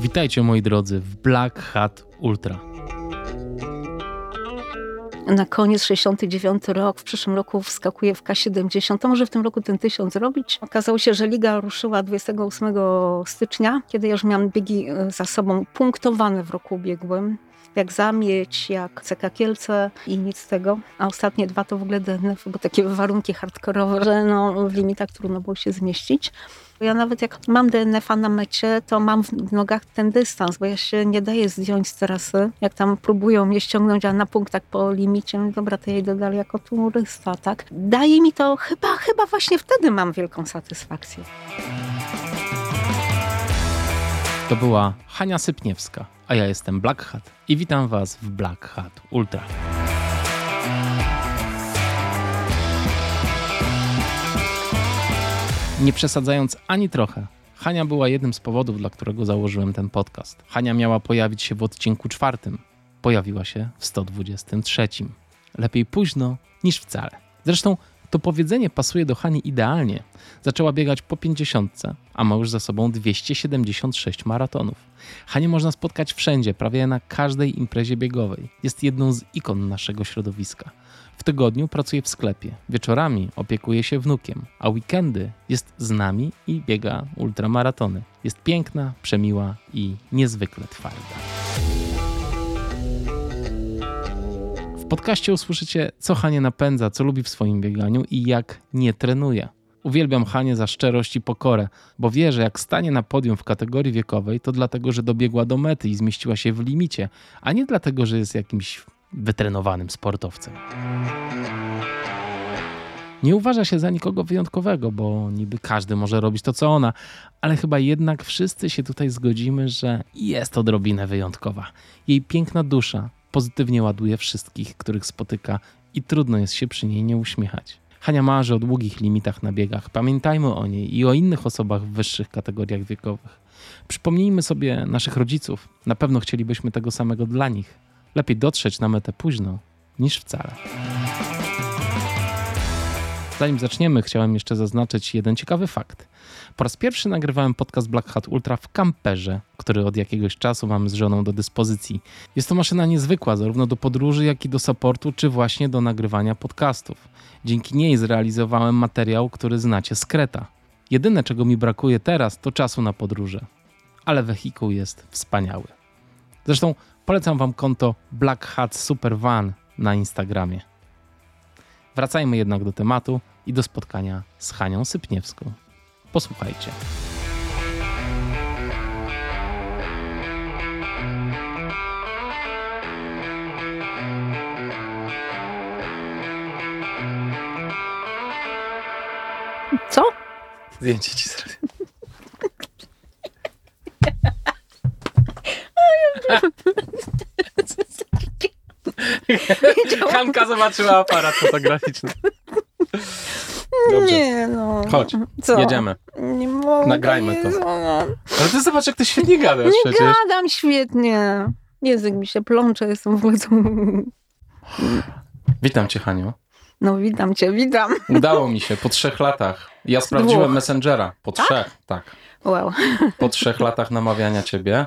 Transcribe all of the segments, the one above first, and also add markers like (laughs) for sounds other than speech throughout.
Witajcie moi drodzy w Black Hat Ultra. Na koniec 69 rok, w przyszłym roku wskakuje w K70. To może w tym roku ten tysiąc zrobić. Okazało się, że liga ruszyła 28 stycznia, kiedy już miałam biegi e, za sobą punktowane w roku ubiegłym jak Zamieć, jak CK Kielce i nic z tego. A ostatnie dwa to w ogóle DNF, bo takie warunki hardkorowe, że no, w limitach trudno było się zmieścić. Ja nawet jak mam DNF-a na mecie, to mam w nogach ten dystans, bo ja się nie daję zdjąć z trasy. Jak tam próbują mnie ściągnąć, a na punktach po limicie, no dobra, to ja idę dalej jako turysta, tak? Daje mi to, chyba, chyba właśnie wtedy mam wielką satysfakcję. To była Hania Sypniewska, a ja jestem Black Hat i witam Was w Black Hat Ultra. Nie przesadzając ani trochę, Hania była jednym z powodów, dla którego założyłem ten podcast. Hania miała pojawić się w odcinku czwartym. Pojawiła się w 123. Lepiej późno niż wcale. Zresztą to powiedzenie pasuje do Hani idealnie. Zaczęła biegać po 50, a ma już za sobą 276 maratonów. Hanie można spotkać wszędzie, prawie na każdej imprezie biegowej. Jest jedną z ikon naszego środowiska. W tygodniu pracuje w sklepie, wieczorami opiekuje się wnukiem, a weekendy jest z nami i biega ultramaratony. Jest piękna, przemiła i niezwykle twarda. W podcaście usłyszycie, co Hanie napędza, co lubi w swoim bieganiu i jak nie trenuje. Uwielbiam Hanie za szczerość i pokorę, bo wie, że jak stanie na podium w kategorii wiekowej, to dlatego, że dobiegła do mety i zmieściła się w limicie, a nie dlatego, że jest jakimś wytrenowanym sportowcem. Nie uważa się za nikogo wyjątkowego, bo niby każdy może robić to, co ona, ale chyba jednak wszyscy się tutaj zgodzimy, że jest odrobinę wyjątkowa. Jej piękna dusza pozytywnie ładuje wszystkich, których spotyka i trudno jest się przy niej nie uśmiechać. Hania marzy o długich limitach na biegach. Pamiętajmy o niej i o innych osobach w wyższych kategoriach wiekowych. Przypomnijmy sobie naszych rodziców. Na pewno chcielibyśmy tego samego dla nich. Lepiej dotrzeć na metę późno niż wcale. Zanim zaczniemy, chciałem jeszcze zaznaczyć jeden ciekawy fakt. Po raz pierwszy nagrywałem podcast Black Hat Ultra w kamperze, który od jakiegoś czasu mam z żoną do dyspozycji. Jest to maszyna niezwykła, zarówno do podróży, jak i do supportu, czy właśnie do nagrywania podcastów. Dzięki niej zrealizowałem materiał, który znacie z Kreta. Jedyne, czego mi brakuje teraz, to czasu na podróże. Ale wehikuł jest wspaniały. Zresztą polecam Wam konto Black Hat Super Van na Instagramie. Wracajmy jednak do tematu i do spotkania z Hanią Sypniewską. Posłuchajcie. Co? Zdjęcie ci zrobię. (laughs) Hanka zobaczyła aparat fotograficzny. Dobrze. Nie no. Chodź, Co? jedziemy. Nie mogę. Nagrajmy to. Jezu, no. Ale ty zobacz, jak ty świetnie gadasz Nie przecież. gadam świetnie. Język mi się plącze, jestem w ogóle... Witam cię, Haniu. No witam cię, witam. Udało mi się po trzech latach. Ja sprawdziłem Dwóch. Messengera. Po trzech, tak. Wow. Po trzech latach namawiania ciebie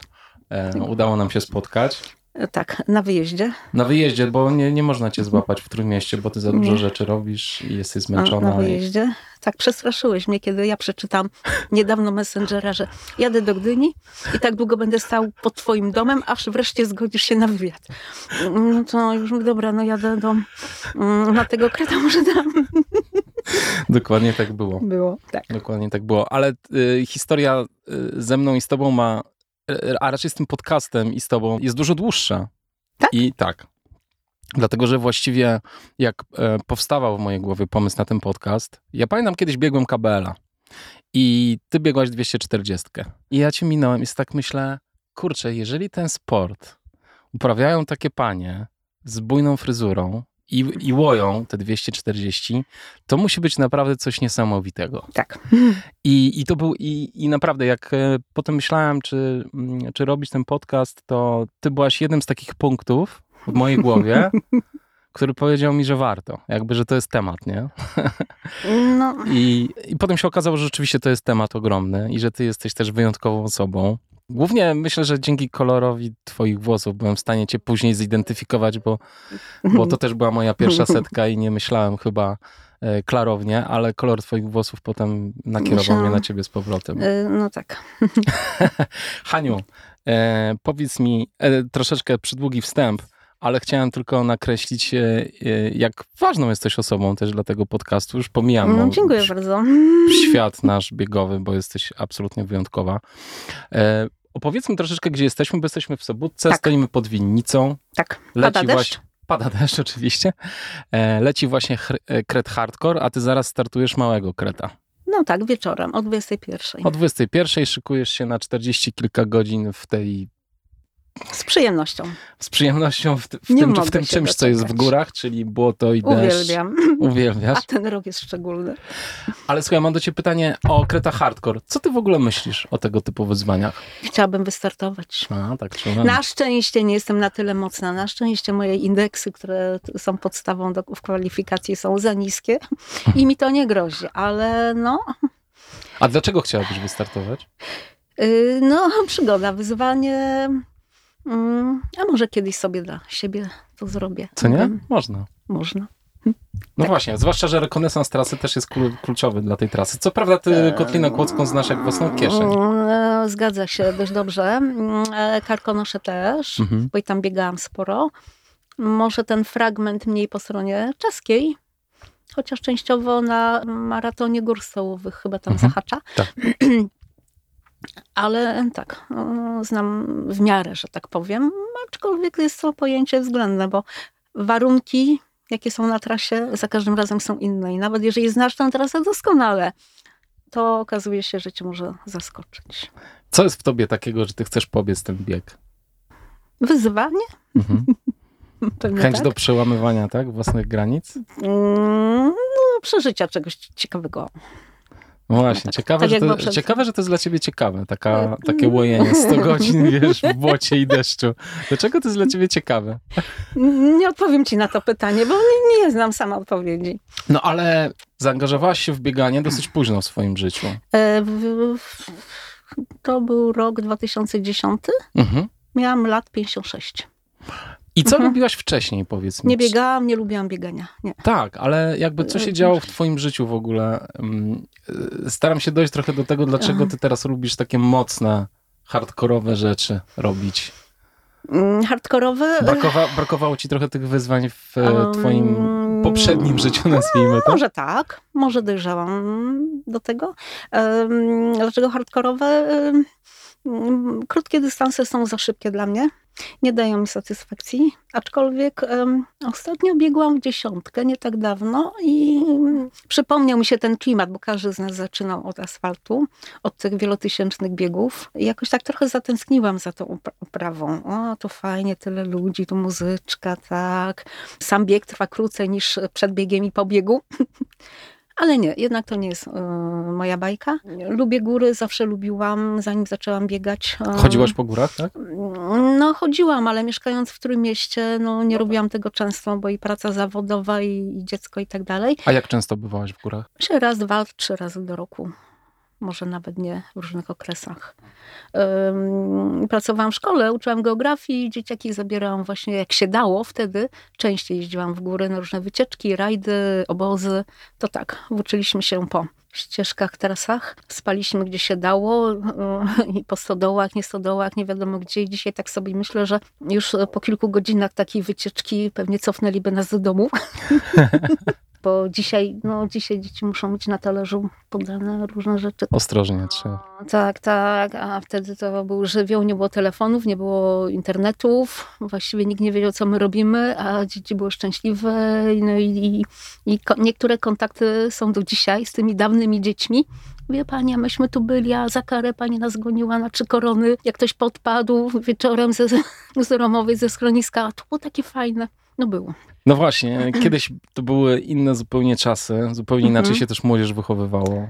udało nam się spotkać. Tak, na wyjeździe. Na wyjeździe, bo nie, nie można cię złapać w Trójmieście, bo ty za dużo Nie. rzeczy robisz i jesteś Na, zmęczona. na wyjeździe. Tak, przestraszyłeś mnie, kiedy ja przeczytam niedawno Messengera, że jadę do Gdyni i tak długo będę stał pod twoim domem, aż wreszcie zgodzisz się na wywiad. No to już mówię, dobra, no jadę do, mm, na tego kreta może tam. Dokładnie tak było. Było, tak. Dokładnie tak było. Ale y, historia y, ze mną i z tobą ma, a raczej z tym podcastem i z tobą jest dużo dłuższa. Tak? I tak. Dlatego, że właściwie jak e, powstawał w mojej głowie pomysł na ten podcast, ja pamiętam kiedyś biegłem KBL-a i ty biegłaś 240. I ja cię minąłem i tak myślę, kurczę, jeżeli ten sport uprawiają takie panie z bujną fryzurą i, i łoją te 240, to musi być naprawdę coś niesamowitego. Tak. I, i to był, i, i naprawdę, jak e, potem myślałem, czy, mm, czy robić ten podcast, to ty byłaś jednym z takich punktów w mojej głowie, (laughs) który powiedział mi, że warto, jakby, że to jest temat, nie? (laughs) No, I, I potem się okazało, że rzeczywiście to jest temat ogromny i że ty jesteś też wyjątkową osobą. Głównie myślę, że dzięki kolorowi twoich włosów byłem w stanie cię później zidentyfikować, bo, bo to też była moja pierwsza setka i nie myślałem chyba e, klarownie, ale kolor twoich włosów potem nakierował mnie na ciebie z powrotem. Y, No tak. (laughs) Haniu, e, powiedz mi e, troszeczkę przydługi wstęp, ale chciałem tylko nakreślić, e, e, jak ważną jesteś osobą też dla tego podcastu. Już pomijam No, dziękuję bardzo. świat nasz biegowy, bo jesteś absolutnie wyjątkowa. E, opowiedzmy troszeczkę, gdzie jesteśmy, bo jesteśmy w Sobótce, Tak. stoimy pod winnicą. Tak, Leci pada deszcz. właśnie. Pada deszcz (laughs) oczywiście. E, leci właśnie kret hardcore, a ty zaraz startujesz małego kreta. No tak, wieczorem o 21. O 21 szykujesz się na 40 kilka godzin w tej Z przyjemnością. z przyjemnością w, ty- w tym, w tym czymś, co jest w górach, czyli błoto i deszcz. Uwielbiam. Uwielbiasz. A ten rok jest szczególny. Ale słuchaj, mam do ciebie pytanie o Kreta Hardcore. Co ty w ogóle myślisz o tego typu wyzwaniach? Chciałabym wystartować. A, tak czułem. Na szczęście nie jestem na tyle mocna. Na szczęście moje indeksy, które t- są podstawą do, w kwalifikacji są za niskie i mi to nie grozi, ale no, A dlaczego chciałabyś wystartować? yy, no przygoda, wyzwanie. Mm, a może kiedyś sobie dla siebie to zrobię. Co nie? Można. Można. No Tak. właśnie, zwłaszcza, że rekonesans trasy też jest klu- kluczowy dla tej trasy. Co prawda ty Kotlinę Kłodzką znasz jak własną kieszeń. Mm, Zgadza się dość dobrze. Mm, e, Karkonosze też, Mhm. bo i tam biegałam sporo. Może ten fragment mniej po stronie czeskiej, chociaż częściowo na maratonie gór stołowych chyba tam Mhm. zahacza. Tak. (clears throat) Ale tak, znam w miarę, że tak powiem, aczkolwiek jest to pojęcie względne, bo warunki, jakie są na trasie, za każdym razem są inne. I nawet jeżeli znasz tę trasę doskonale, to okazuje się, że cię może zaskoczyć. Co jest w tobie takiego, że ty chcesz pobiec ten bieg? Wyzwanie? Mhm. (laughs) Chęć tak. do przełamywania, tak? Własnych granic? Mm, No, przeżycia czegoś ciekawego. No właśnie, tak- ciekawe, tak że to, ciekawe, że to jest dla ciebie ciekawe, taka, Mm. takie łojenie 100 godzin, (laughs) wiesz, w błocie i deszczu. Dlaczego to jest dla ciebie ciekawe? Nie odpowiem ci na to pytanie, bo nie, nie znam sama odpowiedzi. No ale zaangażowałaś się w bieganie dosyć późno w swoim życiu. E, To był rok 2010. Mhm. Miałam lat 56. I co Mhm. robiłaś wcześniej, powiedz mi? Nie biegałam, nie lubiłam biegania. Nie. Tak, ale jakby co się E, działo w twoim życiu w ogóle? Mm, y, Staram się dojść trochę do tego, dlaczego ty teraz lubisz takie mocne, hardkorowe rzeczy robić. Mm, Hardkorowe. Brakowa, brakowało ci trochę tych wyzwań w e, twoim Um, poprzednim życiu, nazwijmy to. Może tak, może dojrzałam do tego. Dlaczego hardkorowe? Mm, Krótkie dystanse są za szybkie dla mnie. Nie dają mi satysfakcji. Aczkolwiek em, ostatnio biegłam w dziesiątkę, nie tak dawno i mm, przypomniał mi się ten klimat, bo każdy z nas zaczynał od asfaltu, od tych wielotysięcznych biegów. I jakoś tak trochę zatęskniłam za tą uprawą. O, to fajnie, tyle ludzi, tu muzyczka, tak. Sam bieg trwa krócej niż przed biegiem i po biegu. (laughs) Ale nie, jednak to nie jest e, moja bajka. Lubię góry, zawsze lubiłam, zanim zaczęłam biegać. E, Chodziłaś po górach, tak? No chodziłam, ale mieszkając w Trójmieście, no nie robiłam tego często, bo i praca zawodowa, i, i dziecko i tak dalej. A jak często bywałaś w górach? Myślę raz, dwa, trzy razy do roku. Może nawet nie w różnych okresach. Pracowałam w szkole, uczyłam geografii, dzieciaki zabierałam właśnie jak się dało wtedy. Częściej jeździłam w góry na różne wycieczki, rajdy, obozy. To tak, uczyliśmy się po ścieżkach, trasach. Spaliśmy gdzie się dało yy, (laughs) i po stodołach, nie stodołach, nie wiadomo gdzie. I dzisiaj tak sobie myślę, że już po kilku godzinach takiej wycieczki pewnie cofnęliby nas do domu. (laughs) Bo dzisiaj, no dzisiaj dzieci muszą mieć na talerzu podane różne rzeczy. Ostrożnie trzeba. Tak, tak, a wtedy to był żywioł, nie było telefonów, nie było internetów, właściwie nikt nie wiedział, co my robimy, a dzieci były szczęśliwe. No i, i, i niektóre kontakty są do dzisiaj z tymi dawnymi dziećmi. Wie pani, a myśmy tu byli, a za karę pani nas goniła na trzy korony, jak ktoś podpadł wieczorem ze, z Romowej, ze schroniska, a to było takie fajne. No było. No właśnie, (clears throat) kiedyś to były inne zupełnie czasy, zupełnie inaczej Mhm. się też młodzież wychowywało.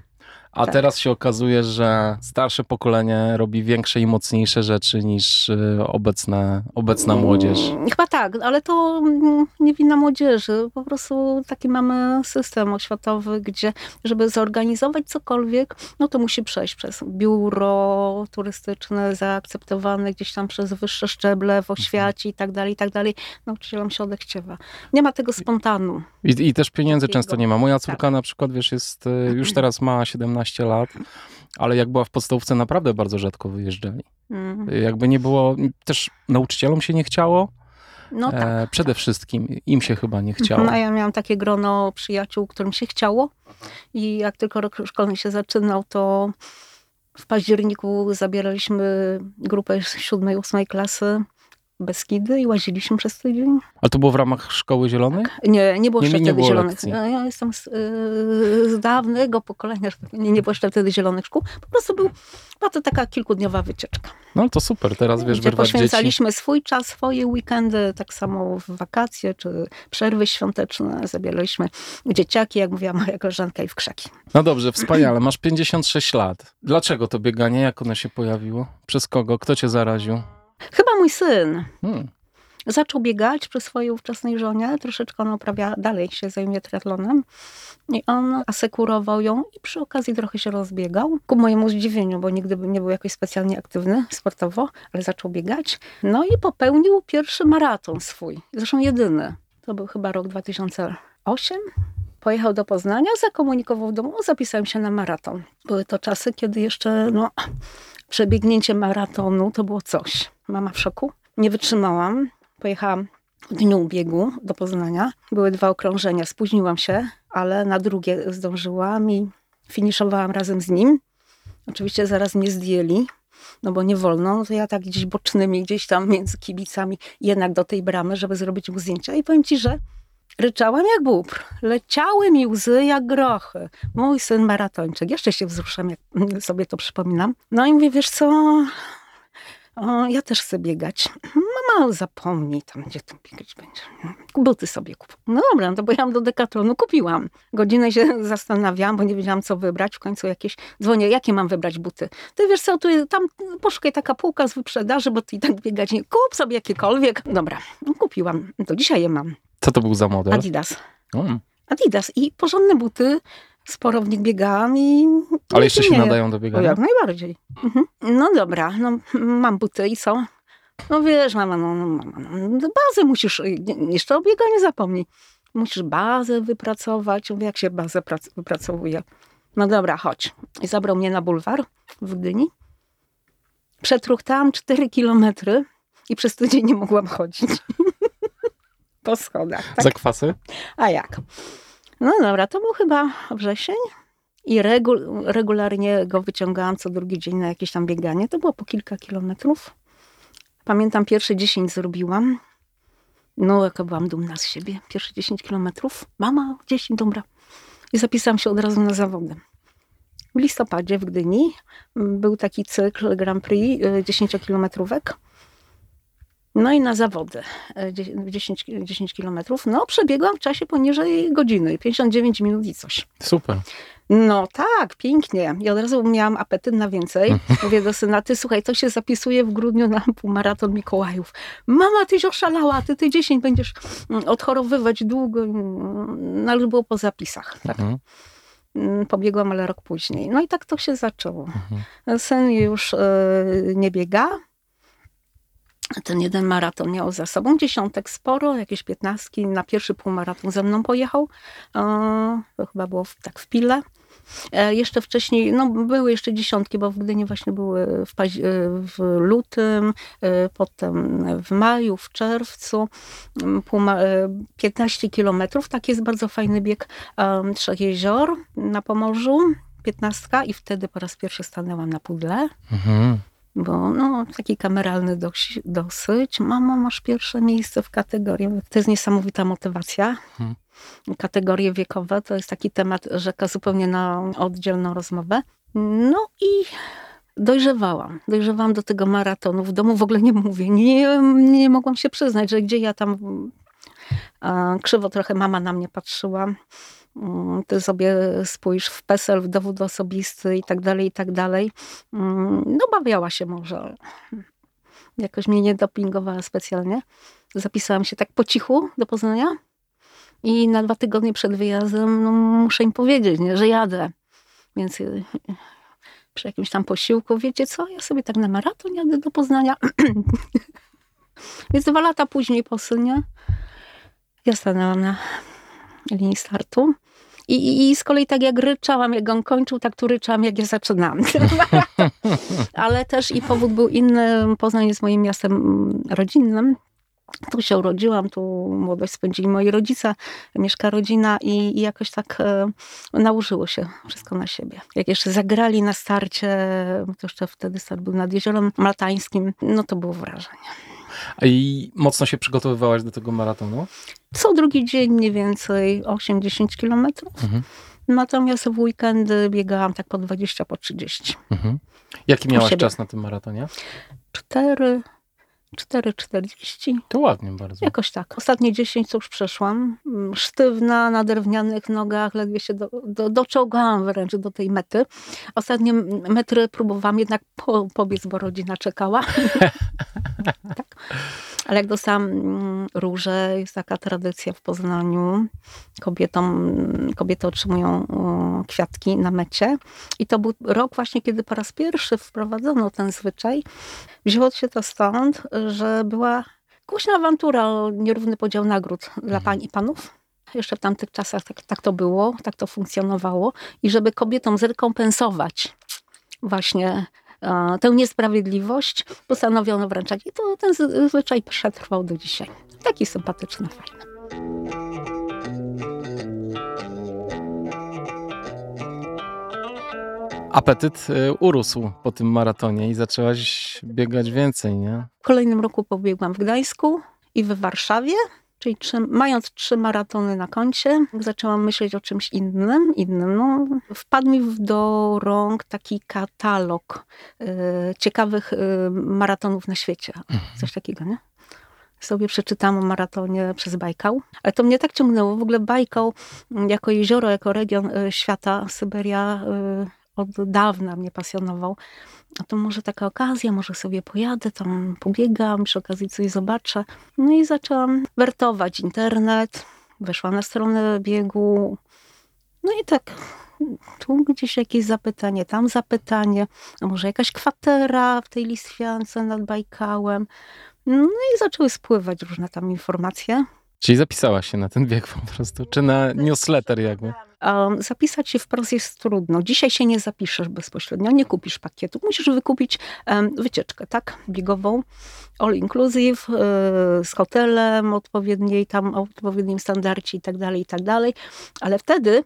A Tak. teraz się okazuje, że starsze pokolenie robi większe i mocniejsze rzeczy niż y, obecne, obecna młodzież. Mm, Chyba tak, ale to mm, nie wina młodzieży. Po prostu taki mamy system oświatowy, gdzie żeby zorganizować cokolwiek, no to musi przejść przez biuro turystyczne zaakceptowane gdzieś tam przez wyższe szczeble w oświacie i tak dalej, i tak dalej. Nauczycielom się odechciewa. Nie ma tego spontanu. I, I też pieniędzy Takiego. często nie ma. Moja Tak. córka na przykład, wiesz, jest, y, już (clears throat) teraz ma 17 lat, ale jak była w podstawówce, naprawdę bardzo rzadko wyjeżdżali. Y, Jakby nie było, też nauczycielom się nie chciało, No tak. e, przede wszystkim im się chyba nie chciało. No, a ja miałam takie grono przyjaciół, którym się chciało. I jak tylko rok szkolny się zaczynał, to w październiku zabieraliśmy grupę z siódmej, ósmej klasy Beskidy i łaziliśmy przez tydzień. Ale to było w ramach Szkoły Zielonej? Nie, nie było Nie, jeszcze nie wtedy było zielonych. lekcji. Ja ja jestem z, yy, z dawnego pokolenia, tak nie, nie było jeszcze wtedy zielonych szkół. Po prostu był, była to taka kilkudniowa wycieczka. No to super, teraz wiesz, gdzie wyrwać dzieci. poświęcaliśmy swój czas, swoje weekendy, tak samo w wakacje czy przerwy świąteczne. Zabieraliśmy dzieciaki, jak mówiła moja koleżanka, i w krzaki. No dobrze, wspaniale, masz 56 lat. Dlaczego to bieganie, jak ono się pojawiło? Przez kogo? Kto cię zaraził? Chyba mój syn Hmm. zaczął biegać przy swojej ówczesnej żonie. Troszeczkę on uprawia, dalej się zajmuje triatlonem. I on asekurował ją i przy okazji trochę się rozbiegał. Ku mojemu zdziwieniu, bo nigdy nie był jakoś specjalnie aktywny sportowo, ale zaczął biegać. No i popełnił pierwszy maraton swój. Zresztą jedyny. To był chyba rok 2008. Pojechał do Poznania, zakomunikował w domu, zapisałem się na maraton. Były to czasy, kiedy jeszcze no, przebiegnięcie maratonu to było coś. Mama w szoku. Nie wytrzymałam. Pojechałam w dniu biegu do Poznania. Były dwa okrążenia. Spóźniłam się, ale na drugie zdążyłam i finiszowałam razem z nim. Oczywiście zaraz mnie zdjęli, no bo nie wolno. No to ja tak gdzieś bocznymi, gdzieś tam między kibicami, jednak do tej bramy, żeby zrobić mu zdjęcia. I powiem ci, że ryczałam jak bóbr. Leciały mi łzy jak grochy. Mój syn maratończyk. Jeszcze się wzruszam, jak (laughs) sobie to przypominam. No i mówię, wiesz co, o, ja też chcę biegać. Mama zapomnij tam, gdzie tu biegać będzie. Buty sobie kup. No dobra, no to pojechałam do Decathlonu, kupiłam. Godzinę się (laughs) zastanawiałam, bo nie wiedziałam, co wybrać. W końcu jakieś dzwonię, jakie mam wybrać buty. Ty wiesz co, tu, tam poszukaj taka półka z wyprzedaży, bo ty i tak biegać nie... Kup sobie jakiekolwiek. Dobra, no kupiłam. To dzisiaj je mam. Co to był za model? Adidas. Mm. Adidas i porządne buty. Sporo w nich biegałam i... Ale jeszcze się nadają do biegania? jak najbardziej. Mhm. No dobra, no mam buty i co? No wiesz, mama, no, no, mama, no bazę musisz, nie- jeszcze o bieganiu zapomnij. Musisz bazę wypracować. Mówię, jak się bazę prac- wypracowuje? No dobra, chodź. I zabrał mnie na bulwar w Gdyni. Przetruchtałam 4 kilometry i przez tydzień nie mogłam chodzić. (laughs) po schodach. Tak? Zakwasy? A jak? No dobra, to był chyba wrzesień i regu- regularnie go wyciągałam co drugi dzień na jakieś tam bieganie. To było po kilka kilometrów. Pamiętam, pierwsze 10 zrobiłam. No, jaka byłam dumna z siebie. Pierwsze 10 kilometrów. Mama, 10, dobra. I zapisałam się od razu na zawody. W listopadzie w Gdyni mm, był taki cykl Grand Prix y, 10-kilometrówek. No i na zawody e, dzie- 10, 10 kilometrów. No, przebiegłam w czasie poniżej godziny, 59 minut i coś. Super. No tak, pięknie. I od razu miałam apetyt na więcej. Mówię do syna, ty słuchaj, to się zapisuje w grudniu na półmaraton Mikołajów. Mama, tyś oszalała, ty ty 10 będziesz mm, odchorowywać długo. Mm, No ale było po zapisach. Tak. Mhm. Mm, Pobiegłam, ale rok później. No i tak to się zaczęło. Mhm. Syn już e, nie biega. Ten jeden maraton miał za sobą dziesiątek sporo, jakieś piętnastki. Na pierwszy półmaraton ze mną pojechał. E, To chyba było tak w Pile. E, Jeszcze wcześniej, no były jeszcze dziesiątki, bo w Gdyni właśnie były w, e, w lutym, potem w maju, w czerwcu. Mm, Półma- e, 15 kilometrów. Tak jest bardzo fajny bieg Trzech Jezior na Pomorzu. 15 i wtedy po raz pierwszy stanęłam na pudle, Mhm. Bo no, taki kameralny dość, dosyć. Mamo, masz pierwsze miejsce w kategorii. To jest niesamowita motywacja. Mhm. Kategorie wiekowe to jest taki temat rzeka zupełnie na oddzielną rozmowę. No i dojrzewałam. Dojrzewałam do tego maratonu. W domu w ogóle nie mówię. Nie, nie mogłam się przyznać, że gdzie ja tam... Krzywo trochę mama na mnie patrzyła. Mm, ty sobie spójrz w PESEL, w dowód osobisty i tak dalej, i tak dalej. Mm, no bawiała się może. Jakoś mnie nie dopingowała specjalnie. Zapisałam się tak po cichu do Poznania i na dwa tygodnie przed wyjazdem no, muszę im powiedzieć, nie, że jadę. Więc y, przy jakimś tam posiłku, wiecie co, ja sobie tak na maraton jadę do Poznania. (clears throat) Więc dwa lata później po synie ja stanęłam na linii startu. I, I z kolei tak jak ryczałam, jak on kończył, tak tu ryczałam, jak ja zaczynałam. (laughs) Ale też i powód był inny. Poznań jest moim miastem rodzinnym. Tu się urodziłam, tu młodość spędzili moi rodzice, mieszka rodzina i, i jakoś tak e, nałożyło się wszystko na siebie. Jak jeszcze zagrali na starcie, to jeszcze wtedy start był nad Jeziorem Maltańskim, no to było wrażenie. I mocno się przygotowywałaś do tego maratonu? Co drugi dzień mniej więcej 8-10 kilometrów. Mhm. Natomiast w weekendy biegałam tak po 20, po 30. Mhm. Jaki miałaś czas na tym maratonie? 4, 4,40. To ładnie bardzo. Jakoś tak. Ostatnie 10 to już przeszłam. Mm, sztywna, na drewnianych nogach, ledwie się do, do, doczołgałam wręcz do tej mety. Ostatnie metry próbowałam jednak po, pobiec, bo rodzina czekała. (laughs) tak. Ale jak dostałam mm, róże, jest taka tradycja w Poznaniu, kobietom, kobiety otrzymują kwiatki na mecie. I to był rok właśnie, kiedy po raz pierwszy wprowadzono ten zwyczaj. Wzięło się to stąd, że była głośna awantura o nierówny podział nagród dla mhm. pań i panów. Jeszcze w tamtych czasach tak, tak to było, tak to funkcjonowało. I żeby kobietom zrekompensować właśnie tę niesprawiedliwość postanowiono wręczać. I to ten zwyczaj przetrwał do dzisiaj. Taki sympatyczny, fajny. Apetyt y, urósł po tym maratonie i zaczęłaś biegać więcej, nie? W kolejnym roku pobiegłam w Gdańsku i w Warszawie. Czyli trzy, mając trzy maratony na koncie, zaczęłam myśleć o czymś innym. innym. No, wpadł mi do rąk taki katalog y, ciekawych y, maratonów na świecie. Mhm. Coś takiego, nie? sobie przeczytałam o maratonie przez Bajkał. Ale to mnie tak ciągnęło. W ogóle Bajkał mm, jako jezioro, jako region y, świata, Syberia y, od dawna mnie pasjonował a to może taka okazja, może sobie pojadę, tam pobiegam, przy okazji coś zobaczę. No i zaczęłam wertować internet, weszłam na stronę biegu, no i tak tu gdzieś jakieś zapytanie, tam zapytanie, a może jakaś kwatera w tej listwiance nad Bajkałem. No i zaczęły spływać różne tam informacje. Czyli zapisałaś się na ten bieg po prostu, czy na newsletter jakby? Zapisać się wprost jest trudno. Dzisiaj się nie zapiszesz bezpośrednio, nie kupisz pakietu. Musisz wykupić wycieczkę, tak? Biegową, all inclusive, e, z hotelem odpowiedniej, tam odpowiednim standardzie i tak dalej, i tak dalej. Ale wtedy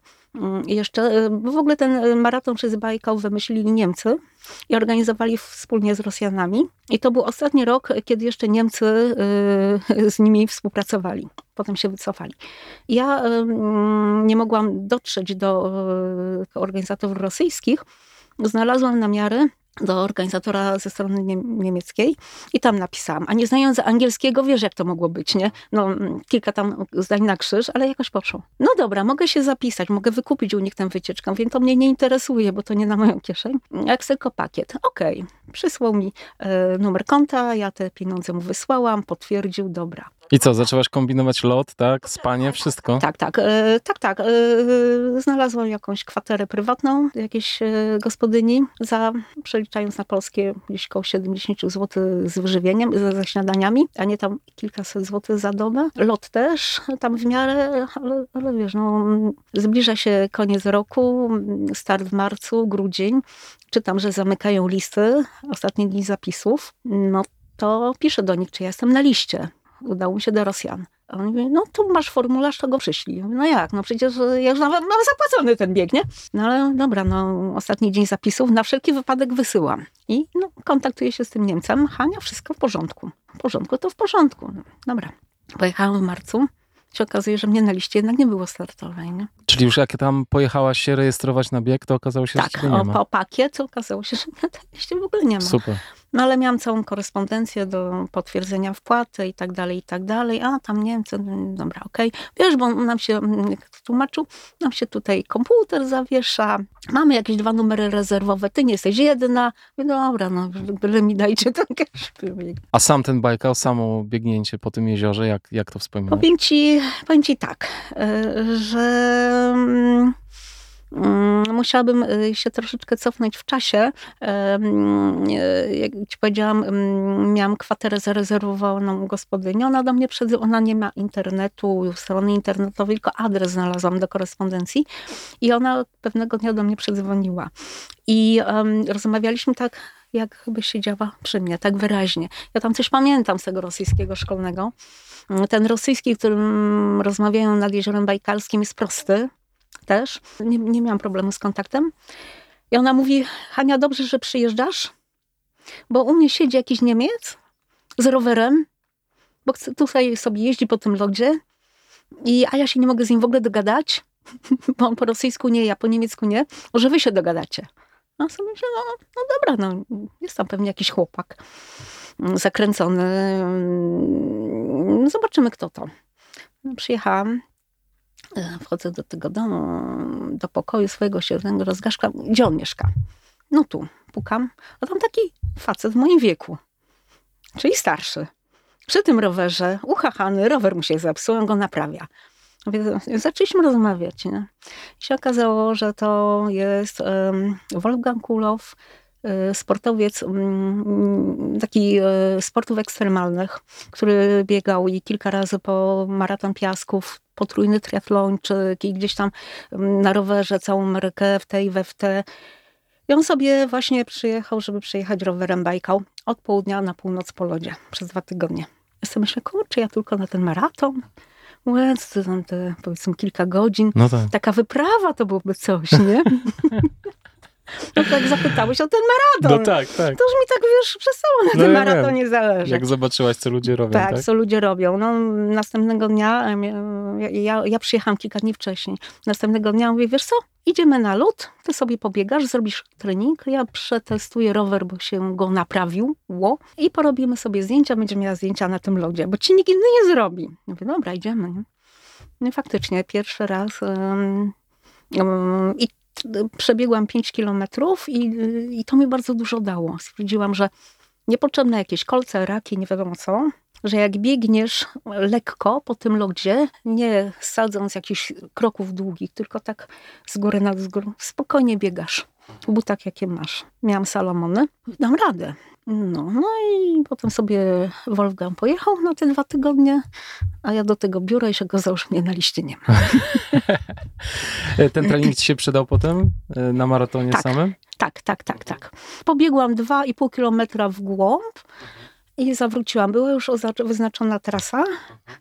jeszcze, e, bo w ogóle ten maraton przez Bajkał wymyślili Niemcy i organizowali wspólnie z Rosjanami. I to był ostatni rok, kiedy jeszcze Niemcy e, (laughs) z nimi współpracowali potem się wycofali. Ja nie mogłam dotrzeć do organizatorów rosyjskich. Znalazłam namiary do organizatora ze strony niemieckiej i tam napisałam. A nie znając angielskiego, wiesz jak to mogło być, nie? No, kilka tam zdań na krzyż, ale jakoś poszło. No dobra, mogę się zapisać, mogę wykupić u nich tę wycieczkę, więc to mnie nie interesuje, bo to nie na moją kieszeń. Jak tylko pakiet. Okej, okay. przysłał mi e, numer konta, ja te pieniądze mu wysłałam, potwierdził, dobra. I co, zaczęłaś kombinować lot, tak? Spanie, wszystko? Tak, tak, e, tak, tak. E, znalazłam jakąś kwaterę prywatną, jakiejś e, gospodyni, za, przeliczając na polskie, gdzieś około 70 zł z wyżywieniem, ze śniadaniami, a nie tam kilkaset złotych za dobę. Lot też, tam w miarę, ale, ale wiesz, no, zbliża się koniec roku, start w marcu, grudzień. Czytam, że zamykają listy, ostatnie dni zapisów. No to piszę do nich, czy ja jestem na liście udało mi się do Rosjan. A on mówi, no tu masz formularz, to go przyszli. Mówię, no jak, no przecież ja już nawet mam zapłacony ten bieg, nie? No ale dobra, no ostatni dzień zapisów, na wszelki wypadek wysyłam. I no, kontaktuję się z tym Niemcem. Hania, wszystko w porządku. W porządku, to w porządku. Dobra. Pojechałam w marcu się okazuje, że mnie na liście jednak nie było startowej. Nie? Czyli już jak tam pojechałaś się rejestrować na bieg, to okazało się, tak, że nie ma. Tak, po pakiet okazało się, że na tej liście w ogóle nie ma. Super. No ale miałam całą korespondencję do potwierdzenia wpłaty i tak dalej, i tak dalej. A tam nie wiem, co, dobra, okej. Okay. Wiesz, bo nam się, jak tłumaczył, nam się tutaj komputer zawiesza, mamy jakieś dwa numery rezerwowe, ty nie jesteś jedna. Mówię, dobra, no, byle mi dajcie ten cash. A sam ten bajkał, samo biegnięcie po tym jeziorze, jak, jak to wspominasz? Powiem ci, powiem ci tak, y, że mm, Mm, musiałabym y, się troszeczkę cofnąć w czasie. Y, jak ci powiedziałam, miałam kwaterę zarezerwowaną u gospodyni. Ona do mnie przed, ona nie ma internetu, strony internetowej, tylko adres znalazłam do korespondencji. I ona pewnego dnia do mnie przedzwoniła. I um, rozmawialiśmy tak, jakby siedziała przy mnie, tak wyraźnie. Ja tam coś pamiętam z tego rosyjskiego szkolnego. Ten rosyjski, którym rozmawiają nad Jeziorem Bajkalskim jest prosty, też. Nie, nie miałam problemu z kontaktem. I ona mówi, Hania, dobrze, że przyjeżdżasz, bo u mnie siedzi jakiś Niemiec z rowerem, bo tutaj sobie jeździ po tym lodzie, i, a ja się nie mogę z nim w ogóle dogadać, (laughs) bo on po rosyjsku nie, ja po niemiecku nie, może wy się dogadacie. A sobie myślę, no, no dobra, no, jest tam pewnie jakiś chłopak zakręcony. Mm, zobaczymy, kto to. Przyjechałam, E, wchodzę do tego domu, do pokoju swojego siedzącego rozgaszka. Gdzie on mieszka? No tu. Pukam. A tam taki facet w moim wieku. Czyli starszy. Przy tym rowerze, uchachany, rower mu się zepsuł, on go naprawia. Zaczęliśmy rozmawiać. Nie? I się okazało, że to jest um, Wolfgang Kulow, e, sportowiec um, taki um, sportów ekstremalnych, który biegał i kilka razy po maraton piasków, potrójny triatlończyk i gdzieś tam mm, na rowerze całą Amerykę w tej we w te. I on sobie właśnie przyjechał, żeby przejechać rowerem Bajkał od południa na północ po lodzie przez dwa tygodnie. Ja sobie myślę, kurczę, ja tylko na ten maraton? Łec, to tam te powiedzmy kilka godzin. No tak. Taka wyprawa to byłoby coś, nie? (laughs) No tak zapytałeś o ten maraton. No tak, tak. To już mi tak, wiesz, przestało na no tym ja maratonie wiem. zależeć. Jak zobaczyłaś, co ludzie robią, tak? tak? co ludzie robią. No, następnego dnia, ja, ja, ja przyjechałam kilka dni wcześniej. Następnego dnia mówię, wiesz co, idziemy na lód, ty sobie pobiegasz, zrobisz trening, ja przetestuję rower, bo się go naprawił, ło, i porobimy sobie zdjęcia, będziemy miała zdjęcia na tym lodzie, bo ci nikt inny nie zrobi. Mówię, dobra, idziemy. No i faktycznie, pierwszy raz um, um, i przebiegłam 5 kilometrów i, i to mi bardzo dużo dało. Stwierdziłam, że niepotrzebne jakieś kolce, raki, nie wiadomo co, że jak biegniesz lekko po tym lodzie, nie sadząc jakichś kroków długich, tylko tak z góry na wzgór, spokojnie biegasz w butach, jakie masz. Miałam Salomony, dam radę. No, no i potem sobie Wolfgang pojechał na te dwa tygodnie, a ja do tego biura i się go że mnie na liście nie ma. (laughs) Ten trening ci się przydał potem e, na maratonie tak, samym? Tak, tak, tak, tak. Pobiegłam 2,5 kilometra w głąb i zawróciłam. Była już wyznaczona trasa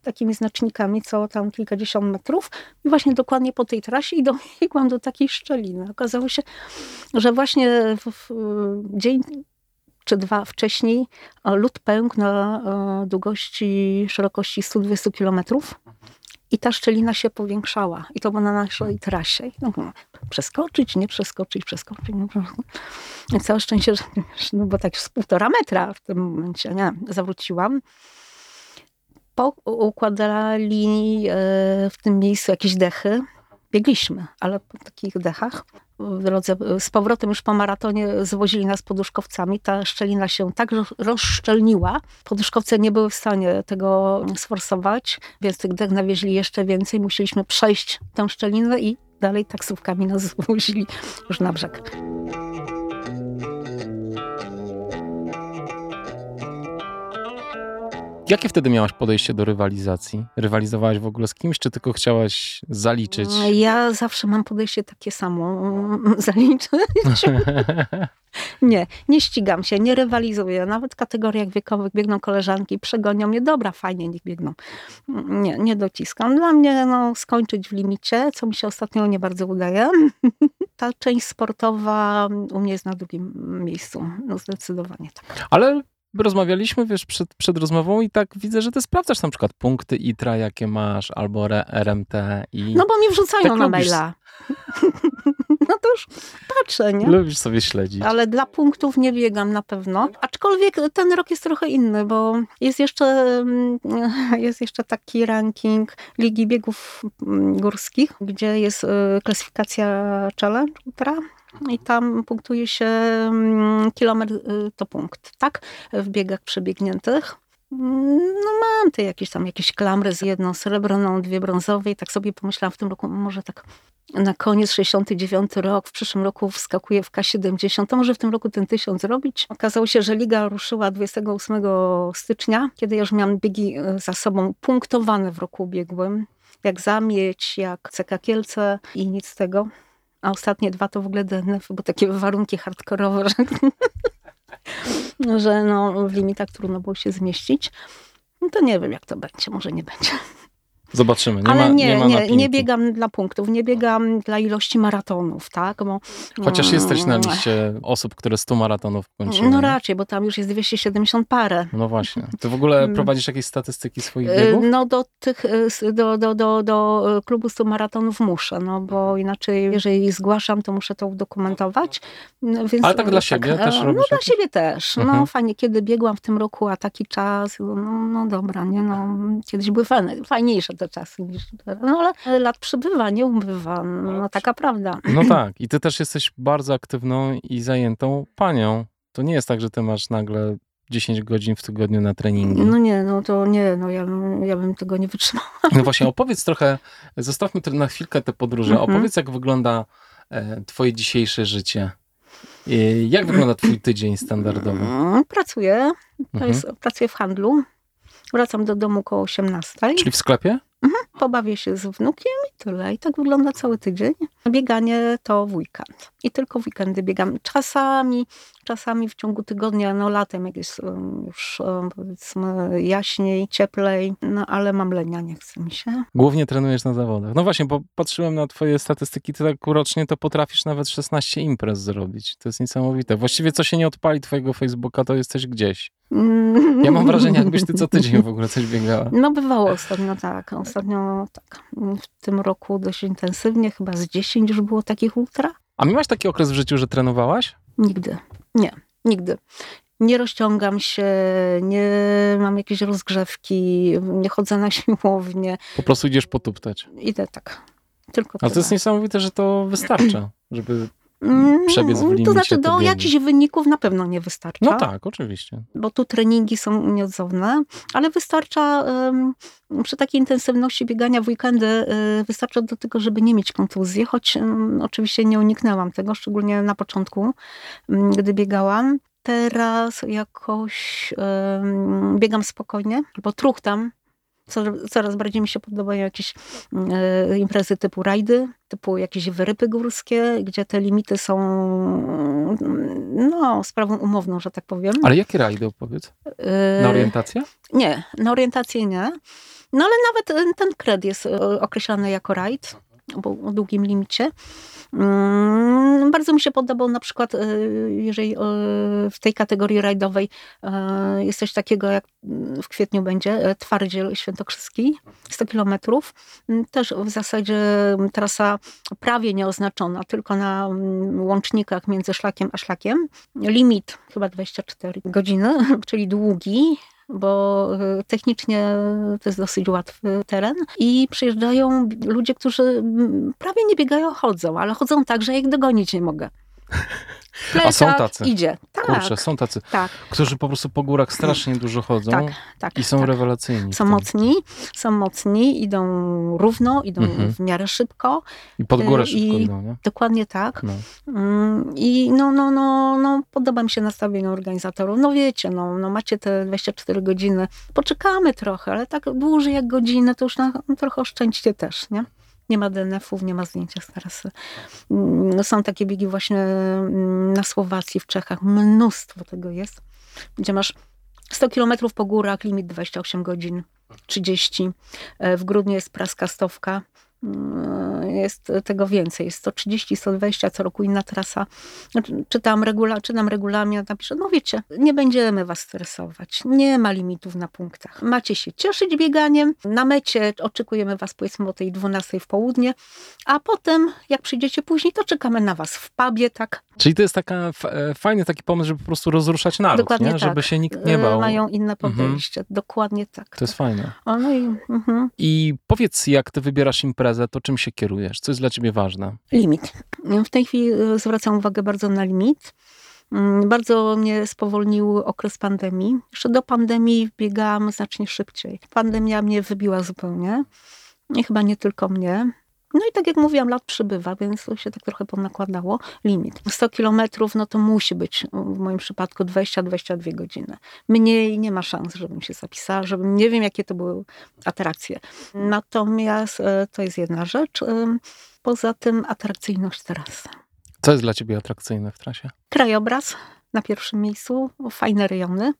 takimi znacznikami, co tam kilkadziesiąt metrów. I właśnie dokładnie po tej trasie i (laughs) dobiegłam do takiej szczeliny. Okazało się, że właśnie w, w dzień czy dwa wcześniej lód pękł na e, długości, szerokości 120 kilometrów. I ta szczelina się powiększała. I to było na naszej trasie. No, przeskoczyć, nie przeskoczyć, przeskoczyć. Nie całe szczęście, że no bo tak z półtora metra w tym momencie, nie, zawróciłam. Poukładali e, w tym miejscu jakieś dechy. Biegliśmy, ale po takich dechach w drodze z powrotem już po maratonie zwozili nas poduszkowcami. Ta szczelina się tak rozszczelniła. Poduszkowce nie były w stanie tego sforsować, więc tych dech nawieźli jeszcze więcej. Musieliśmy przejść tę szczelinę i dalej taksówkami nas (laughs) zwozili już na brzeg. Jakie wtedy miałaś podejście do rywalizacji? Rywalizowałaś w ogóle z kimś, czy tylko chciałaś zaliczyć? Ja zawsze mam podejście takie samo. (laughs) Zaliczyć. (laughs) nie, nie ścigam się, nie rywalizuję. Nawet w kategoriach wiekowych biegną koleżanki, przegonią mnie. Dobra, fajnie, niech biegną. Nie, nie dociskam. Dla mnie no, skończyć w limicie, co mi się ostatnio nie bardzo udaje. (laughs) Ta część sportowa u mnie jest na drugim miejscu. No zdecydowanie tak. Ale rozmawialiśmy, wiesz, przed, przed rozmową i tak widzę, że ty sprawdzasz na przykład punkty ITRA, jakie masz, albo RMT i... No bo mi wrzucają tak na lubisz- maila. (laughs) No to już patrzę, nie? Lubisz sobie śledzić. Ale dla punktów nie biegam na pewno. Aczkolwiek ten rok jest trochę inny, bo jest jeszcze, mm, (laughs) jest jeszcze taki ranking Ligi Biegów Górskich, gdzie jest y, klasyfikacja challenge ultra. I tam punktuje się mm, kilometr y, to punkt, tak? W biegach przebiegniętych. Mm, No mam te jakieś tam jakieś klamry z jedną srebrną, dwie brązowe i tak sobie pomyślałam w tym roku, może tak na koniec 69 rok, w przyszłym roku wskakuje w K70, to może w tym roku ten tysiąc zrobić. Okazało się, że liga ruszyła 28 stycznia, kiedy już miałam biegi e, za sobą punktowane w roku ubiegłym, jak Zamieć, jak CK Kielce i nic z tego. A ostatnie dwa to w ogóle DNF, bo takie warunki hardkorowe, że, (laughs) że no, w limitach trudno było się zmieścić. No to nie wiem, jak to będzie, może nie będzie. Zobaczymy. Nie Ale ma, nie, nie, ma nie, nie biegam dla punktów, nie biegam dla ilości maratonów, tak? Bo, Chociaż jesteś na Mm, liście osób, które 100 maratonów kończyły. No raczej, bo tam już jest 270 parę. No właśnie. Ty w ogóle Mm. prowadzisz jakieś statystyki swoich Y, biegów? No do tych, y, do, do, do, do klubu 100 maratonów muszę, no bo inaczej, jeżeli zgłaszam, to muszę to udokumentować. No, Więc, Ale tak dla siebie e, też No dla siebie też. No Mhm. fajnie, kiedy biegłam w tym roku, a taki czas, no, no dobra, nie no, kiedyś były fajne, fajniejsze te czasy niż teraz. No ale lat przybywa, nie ubywa, no taka prawda. No (clears throat) tak. I ty też jesteś bardzo aktywną i zajętą panią. To nie jest tak, że ty masz nagle 10 godzin w tygodniu na treningi. No nie, no to nie, no ja, bym- ja bym tego nie wytrzymała. No właśnie, opowiedz trochę, zostawmy na chwilkę te podróże. Mhm. Opowiedz, jak wygląda e, twoje dzisiejsze życie. E, jak wygląda twój tydzień standardowy? Mm, Pracuję, to Mhm. jest, pracuję w handlu. Wracam do domu koło 18. Czyli w sklepie? Pobawię się z wnukiem i tyle. I tak wygląda cały tydzień. Bieganie to w weekend. I tylko w weekendy biegam. Czasami, czasami w ciągu tygodnia, no latem, jak jest już powiedzmy jaśniej, cieplej, no ale mam lenia, nie chce mi się. Głównie trenujesz na zawodach. No właśnie, bo patrzyłem na twoje statystyki, ty tak rocznie to potrafisz nawet 16 imprez zrobić. To jest niesamowite. Właściwie co się nie odpali twojego Facebooka, to jesteś gdzieś. (laughs) Ja mam wrażenie, jakbyś ty co tydzień w ogóle coś biegała. No bywało ostatnio tak, ostatnio tak. W tym roku dość intensywnie, chyba z 10 już było takich ultra. A miałaś taki okres w życiu, że trenowałaś? Nigdy. Nie, nigdy. Nie rozciągam się, nie mam jakiejś rozgrzewki, nie chodzę na siłownię. Po prostu idziesz potuptać. Idę tak. Tylko Ale to tyle. jest niesamowite, że to wystarcza, żeby... Mm, przebiec w limicie To znaczy do jakichś wyników na pewno nie wystarcza. No tak, oczywiście. Bo tu treningi są nieodzowne, ale wystarcza przy takiej intensywności biegania w weekendy, y, wystarcza do tego, żeby nie mieć kontuzji, choć oczywiście nie uniknęłam tego, szczególnie na początku, gdy biegałam. Teraz jakoś biegam spokojnie, albo truchtam. Co- Coraz bardziej mi się podobają jakieś e, imprezy typu rajdy, typu jakieś wyrypy górskie, gdzie te limity są no, sprawą umowną, że tak powiem. Ale jakie rajdy opowiedz? E, Na orientację? Nie, na orientację nie. No ale nawet ten kred jest e, określany jako rajd, o długim limicie. Mm, Bardzo mi się podobał na przykład, e, jeżeli e, w tej kategorii rajdowej e, jest coś takiego, jak mm, w kwietniu będzie, Twardziel Świętokrzyski, 100 kilometrów. Mm, Też w zasadzie trasa prawie nieoznaczona, tylko na łącznikach między szlakiem a szlakiem. Limit chyba 24 godziny, (laughs) czyli długi, bo y, technicznie to jest dosyć łatwy teren i przyjeżdżają ludzie, którzy mm, prawie nie biegają, chodzą, ale chodzą tak, że ich dogonić nie mogę. (laughs) A są Plecak tacy? Idzie. Tak, Kurczę, są tacy, tak, którzy po prostu po górach strasznie dużo chodzą tak, tak. i są tak. rewelacyjni. Są mocni, są mocni, idą równo, idą Mhm. w miarę szybko. I pod górę y, szybko idą, nie? Dokładnie tak. No. Mm, I no, no, no, no, podoba mi się nastawienie organizatorów. No wiecie, no, no macie te 24 godziny. Poczekamy trochę, ale tak dłużej jak godzinę, to już na, no, trochę oszczędźcie też, nie? Nie ma DNF-ów, nie ma zdjęcia z trasy. Mm, są takie biegi właśnie mm, na Słowacji, w Czechach. Mnóstwo tego jest. Gdzie masz 100 kilometrów po górach, limit 28 godzin, 30. E, W grudniu jest praskastowka. mm, jest tego więcej. Jest 130, 120 co roku inna trasa. Znaczy, czytam, regula, czytam regulamin, napiszę, no wiecie, nie będziemy was stresować. Nie ma limitów na punktach. Macie się cieszyć bieganiem. Na mecie oczekujemy was powiedzmy o tej 12 w południe, a potem jak przyjdziecie później, to czekamy na was w pubie, tak? Czyli to jest taka e, fajny taki pomysł, żeby po prostu rozruszać naród, Dokładnie nie? Tak. żeby się nikt nie e, bał. Mają inne mhm. podejście. Mhm. Dokładnie tak. To jest fajne. No i, mhm. I powiedz, jak ty wybierasz imprezę, to czym się kierujesz? Co jest dla ciebie ważne? Limit. W tej chwili e, zwracam uwagę bardzo na limit. Mm, bardzo mnie spowolnił okres pandemii. Jeszcze do pandemii biegałam znacznie szybciej. Pandemia mnie wybiła zupełnie. I chyba nie tylko mnie. No i tak jak mówiłam, lat przybywa, więc to się tak trochę ponakładało. Limit. 100 kilometrów, no to musi być w moim przypadku 20-22 godziny. Mniej nie ma szans, żebym się zapisała, żebym, nie wiem jakie to były atrakcje. Natomiast e, to jest jedna rzecz. E, poza tym atrakcyjność trasy. Co jest dla ciebie atrakcyjne w trasie? Krajobraz na pierwszym miejscu, fajne rejony,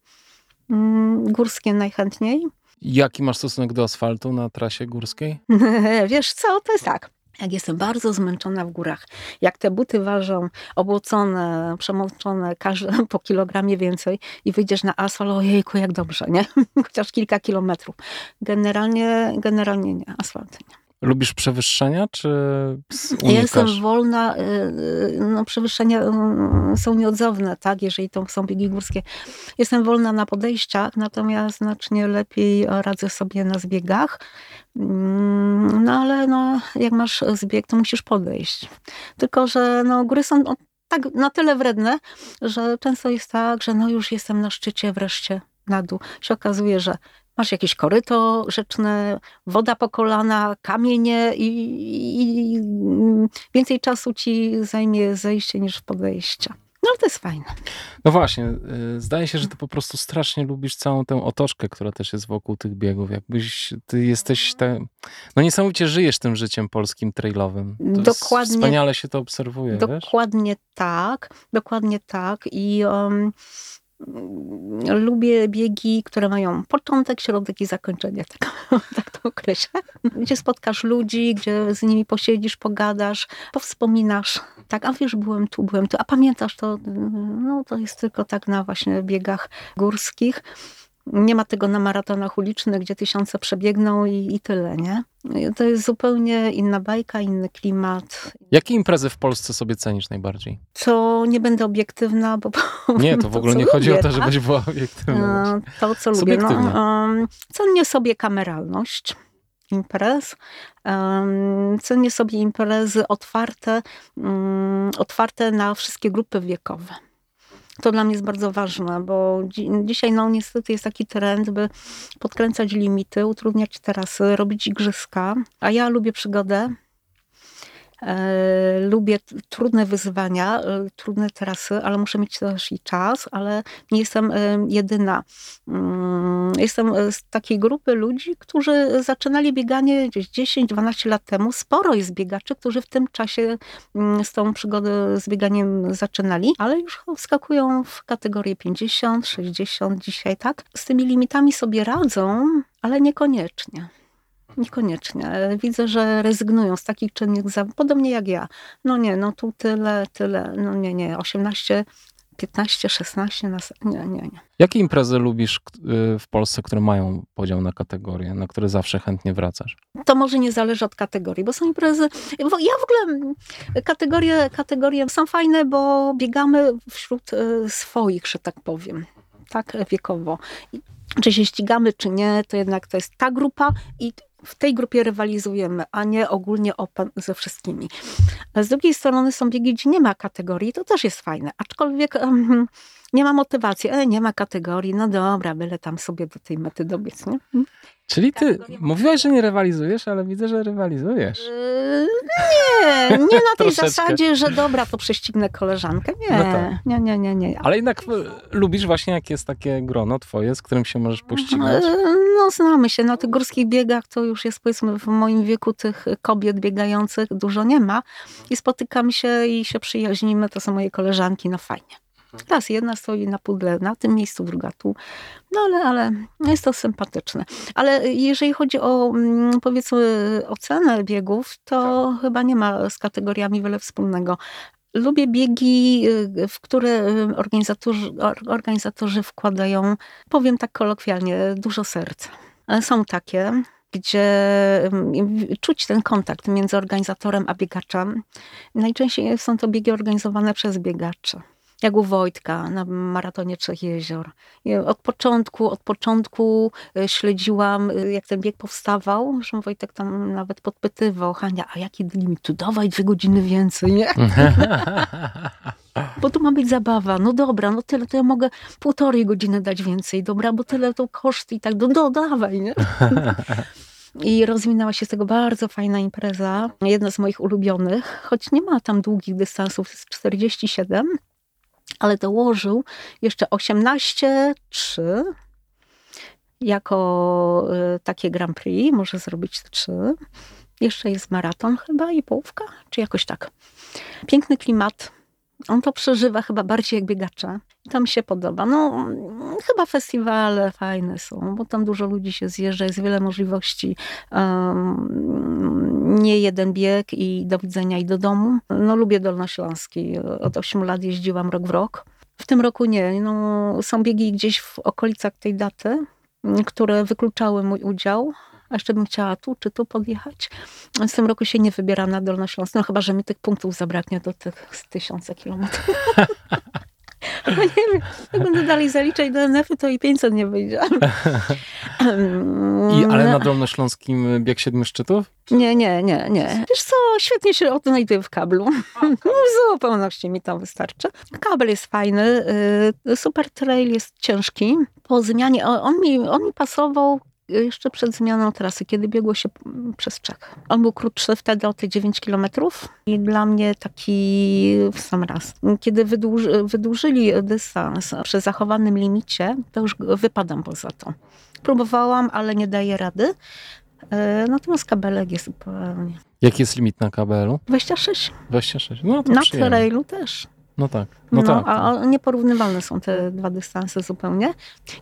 mm, górskie najchętniej. Jaki masz stosunek do asfaltu na trasie górskiej? (laughs) Wiesz co, to jest tak. Jak jestem bardzo zmęczona w górach, jak te buty ważą obłocone, przemoczone, każde (laughs) po kilogramie więcej i wyjdziesz na asfalt, ojejku, jak dobrze, nie? (laughs) Chociaż kilka kilometrów. Generalnie, generalnie nie, asfalt nie. Lubisz przewyższenia, czy unikasz? Ja jestem wolna, y, y, no przewyższenia y, są nieodzowne, tak, jeżeli to są biegi górskie. Jestem wolna na podejściach, natomiast znacznie lepiej radzę sobie na zbiegach. Mm, no ale no, jak masz zbieg, to musisz podejść. Tylko, że no, góry są tak na tyle wredne, że często jest tak, że no już jestem na szczycie, wreszcie na dół. Się okazuje, że Masz jakieś koryto rzeczne, woda po kolana, kamienie i, i, i więcej czasu ci zajmie zejście niż podejście. No ale to jest fajne. No właśnie, y, zdaje się, że ty po prostu strasznie lubisz całą tę otoczkę, która też jest wokół tych biegów. Jakbyś, ty jesteś, te, no niesamowicie żyjesz tym życiem polskim trailowym. To dokładnie. Wspaniale się to obserwuje, Dokładnie wiesz? tak, dokładnie tak i... Um, lubię biegi, które mają początek, środek i zakończenie, (laughs) tak, tak to określę. Gdzie spotkasz ludzi, gdzie z nimi posiedzisz, pogadasz, powspominasz. Tak, a wiesz, byłem tu, byłem tu, a pamiętasz to? No to jest tylko tak na właśnie biegach górskich. Nie ma tego na maratonach ulicznych, gdzie tysiące przebiegną i, i tyle, nie? To jest zupełnie inna bajka, inny klimat. Jakie imprezy w Polsce sobie cenisz najbardziej? Co nie będę obiektywna, bo. Nie, to w ogóle to, nie lubię, chodzi o to, tak? żebyś była obiektywna. To, co lubię. No, cenię sobie kameralność imprez. Cenię sobie imprezy otwarte, um, otwarte na wszystkie grupy wiekowe. To dla mnie jest bardzo ważne, bo dzi dzisiaj no niestety jest taki trend, by podkręcać limity, utrudniać terasy, robić igrzyska, a ja lubię przygodę, lubię trudne wyzwania, e, trudne trasy, ale muszę mieć też i czas, ale nie jestem e, jedyna. Mm, jestem z takiej grupy ludzi, którzy zaczynali bieganie gdzieś 10-12 lat temu. Sporo jest biegaczy, którzy w tym czasie mm, z tą przygodę z bieganiem zaczynali, ale już wskakują w kategorię 50, 60 dzisiaj, tak? Z tymi limitami sobie radzą, ale niekoniecznie. Niekoniecznie. Widzę, że rezygnują z takich czynnych za podobnie jak ja. No nie, no tu tyle, tyle, no nie, nie, 18, 15, 16, na... nie, nie, nie. Jakie imprezy lubisz y, w Polsce, które mają podział na kategorie, na które zawsze chętnie wracasz? To może nie zależy od kategorii, bo są imprezy. Ja w ogóle kategorie, kategorie są fajne, bo biegamy wśród y, swoich, że tak powiem. Tak wiekowo. Czy się ścigamy, czy nie, to jednak to jest ta grupa i w tej grupie rywalizujemy, a nie ogólnie open ze wszystkimi. Z drugiej strony są biegi, gdzie nie ma kategorii, to też jest fajne. Aczkolwiek um, nie ma motywacji, e, nie ma kategorii, no dobra, byle tam sobie do tej mety dobiec, nie? Czyli ty mówiłaś, że nie rywalizujesz, ale widzę, że rywalizujesz. Yy, nie, nie na tej zasadzie, że dobra, to prześcignę koleżankę. Nie, no tak. nie, nie, nie, nie. Ale jednak lubisz właśnie, jak jest takie grono twoje, z którym się możesz pościgać? Yy, no znamy się. Na tych górskich biegach to już jest powiedzmy w moim wieku tych kobiet biegających dużo nie ma. I spotykamy się i się przyjaźnimy. To są moje koleżanki, no fajnie. Raz jedna stoi na pudle na tym miejscu, druga tu. No ale, ale jest to sympatyczne. Ale jeżeli chodzi o mm, powiedzmy ocenę biegów, to tak. chyba nie ma z kategoriami wiele wspólnego. Lubię biegi, y, w które y, organizatorzy, organizatorzy wkładają, powiem tak kolokwialnie, dużo serca. Są takie, gdzie czuć ten kontakt między organizatorem a biegaczem. Najczęściej są to biegi organizowane przez biegaczy jak u Wojtka na maratonie Trzech Jezior. Od początku, od początku e, śledziłam, e, jak ten bieg powstawał, że Wojtek tam nawet podpytywał, Hania, a jaki limit? Tu dawaj dwie godziny więcej, nie? (laughs) bo tu ma być zabawa. No dobra, no tyle, to ja mogę półtorej godziny dać więcej, dobra, bo tyle to koszty i tak, no, no dawaj, nie? (laughs) I rozwinęła się z tego bardzo fajna impreza, jedna z moich ulubionych, choć nie ma tam długich dystansów, jest 47, ale dołożył jeszcze 18-3 jako y, takie Grand Prix, może zrobić trzy. Jeszcze jest maraton chyba i połówka, czy jakoś tak. Piękny klimat, on to przeżywa chyba bardziej jak biegacze. Tam się podoba. No, chyba festiwale fajne są, bo tam dużo ludzi się zjeżdża, jest wiele możliwości. Um, nie jeden bieg i do widzenia i do domu. No, lubię Dolnośląski. Od 8 lat jeździłam rok w rok. W tym roku nie. No, są biegi gdzieś w okolicach tej daty, które wykluczały mój udział a jeszcze bym chciała tu czy tu podjechać. W tym roku się nie wybieram na Dolnośląsk, no chyba, że mi tych punktów zabraknie do tych tysiąca kilometrów. (laughs) No (laughs) nie wiem, jak będę dalej zaliczać do NF-y, to i 500 nie wyjdzie. (laughs) I, ale na Dolnośląskim bieg siedmiu szczytów? Nie, nie, nie, nie. Wiesz co, świetnie się odnajduję w kablu. (laughs) W zupełności mi to wystarczy. Kabel jest fajny, y, super trail jest ciężki. Po zmianie, on mi, on mi pasował jeszcze przed zmianą trasy, kiedy biegło się przez Czech. On był krótszy wtedy o te 9 kilometrów i dla mnie taki w sam raz. Kiedy wydłuży, wydłużyli dystans przy zachowanym limicie, to już wypadam poza to. Próbowałam, ale nie daję rady. E, natomiast kabelek jest zupełnie. Jaki jest limit na kabelu? 26. 26. No to na trailu też. No tak. No, no tak. A nieporównywalne są te dwa dystanse zupełnie.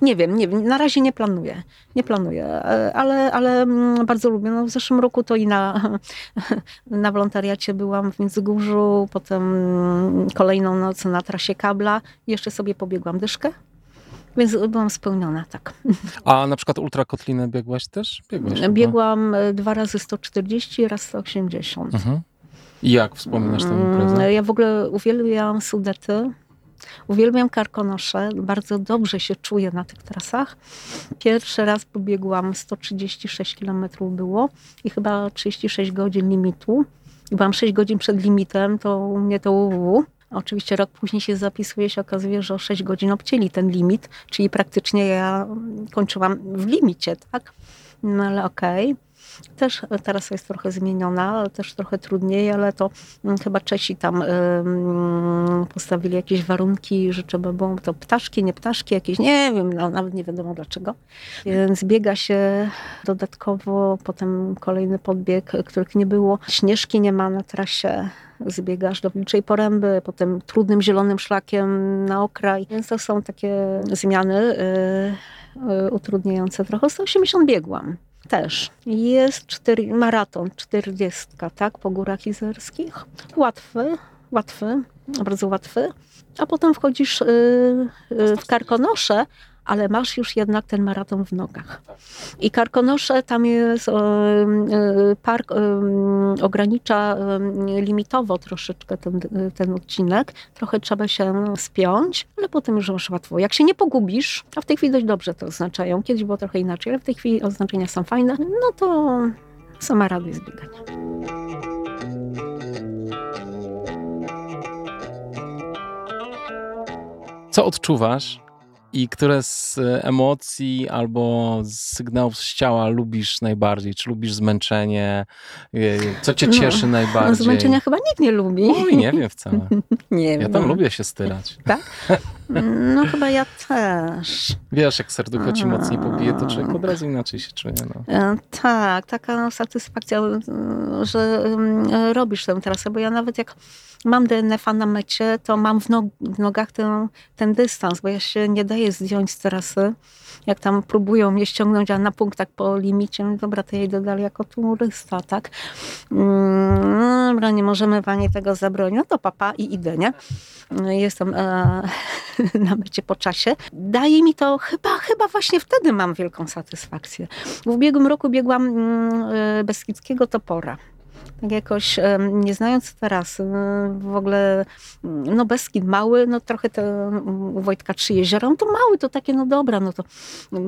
Nie wiem, nie wiem, na razie nie planuję. Nie planuję, e, ale, ale mm, bardzo lubię. No, w zeszłym roku to i na, (laughs) na wolontariacie byłam w Międzygórzu, potem mm, kolejną noc na trasie kabla. Jeszcze sobie pobiegłam dyszkę. Więc byłam spełniona, tak. A na przykład ultrakotlinę biegłaś też? Biegłaś, (laughs) Biegłam chyba? dwa razy 140, raz 180. Mhm. Jak wspominasz tę imprezę? Mm, ja w ogóle uwielbiam Sudety. Uwielbiam karkonosze, bardzo dobrze się czuję na tych trasach. Pierwszy raz pobiegłam 136 km było i chyba 36 godzin limitu. I byłam 6 godzin przed limitem, to u mnie to uwu. Oczywiście rok później się zapisuje, się okazuje, że o 6 godzin obcięli ten limit, czyli praktycznie ja kończyłam w limicie, tak? No ale okej. Okay. Też teraz jest trochę zmieniona, też trochę trudniej, ale to mm, chyba Czesi tam postawili jakieś warunki, że trzeba było to ptaszki, nie ptaszki, jakieś, nie wiem, no, nawet nie wiadomo dlaczego. Więc biega się dodatkowo, potem kolejny podbieg, których nie było. Śnieżki nie ma na trasie zbiegasz do Wilczej Poręby, potem trudnym zielonym szlakiem na okraj. Więc to są takie zmiany yy, utrudniające trochę. 180 biegłam też. Jest cztery, maraton, czterdziestka, tak, po górach izerskich. Łatwy, łatwy, bardzo łatwy. A potem wchodzisz y, y, w Karkonosze, ale masz już jednak ten maraton w nogach. I Karkonosze tam jest, park ogranicza limitowo troszeczkę ten, ten odcinek. Trochę trzeba się spiąć, ale potem już masz łatwo. Jak się nie pogubisz, a w tej chwili dość dobrze to oznaczają, kiedyś było trochę inaczej, ale w tej chwili oznaczenia są fajne, no to sama radość zbiegania. Co odczuwasz, i które z emocji albo z sygnałów z ciała lubisz najbardziej? Czy lubisz zmęczenie? Co cię no, cieszy no, najbardziej? Zmęczenia chyba nikt nie lubi. Oj, nie wiem wcale. (laughs) nie ja tam no. lubię się styrać. (laughs) Tak? No chyba ja też. Wiesz, jak serducho ci mocniej pobije, to człowiek od razu inaczej się czuje. No. E, tak, taka satysfakcja, e, że robisz tę trasę, bo ja nawet jak mam DNF-a na mecie, to mam w, nog w nogach ten, ten dystans, bo ja się nie daję zdjąć z trasy. Jak tam próbują mnie ściągnąć, a na punktach po limicie, no dobra, to ja idę jako turysta, tak? Mm, dobra, nie możemy pani tego zabronić. No to papa i idę, nie? Jestem e, (laughs) na mecie po czasie. Daje mi to chyba, chyba właśnie wtedy mam wielką satysfakcję. W ubiegłym roku biegłam mm, e, Beskidzkiego Topora tak jakoś nie znając teraz w ogóle, no Beskid mały, no trochę to u Wojtka Trzy Jeziora, no to mały, to takie, no dobra, no to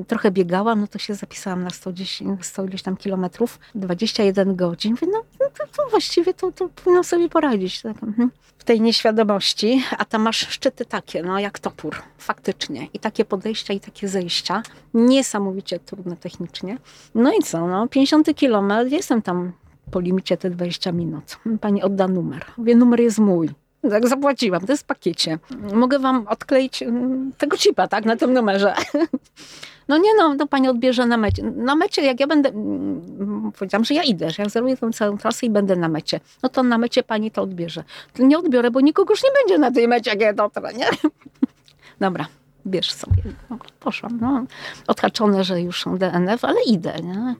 trochę biegałam, no to się zapisałam na 110, 100 ileś tam kilometrów, 21 godzin, Mówię, no, no to, to, właściwie to, to powinno sobie poradzić. Tak, mhm. w tej nieświadomości, a tam masz szczyty takie, no jak topór, faktycznie. I takie podejścia, i takie zejścia, niesamowicie trudne technicznie. No i co, no 50 kilometr, jestem tam po limicie te 20 minut. Pani odda numer. Mówię, numer jest mój. Tak, zapłaciłam, to jest w pakiecie. Mogę wam odkleić mm, tego chipa, tak, na tym numerze. (laughs) No nie no, to pani odbierze na mecie. Na mecie, jak ja będę, mm, powiedziałam, że ja idę, że ja zeruję tę całą trasę i będę na mecie. No to na mecie pani to odbierze. To nie odbiorę, bo nikogo już nie będzie na tej mecie, jak ja dotrę, nie? (laughs) Dobra, bierz sobie. No, poszłam, no. Odhaczone, że już są DNF, ale idę, nie?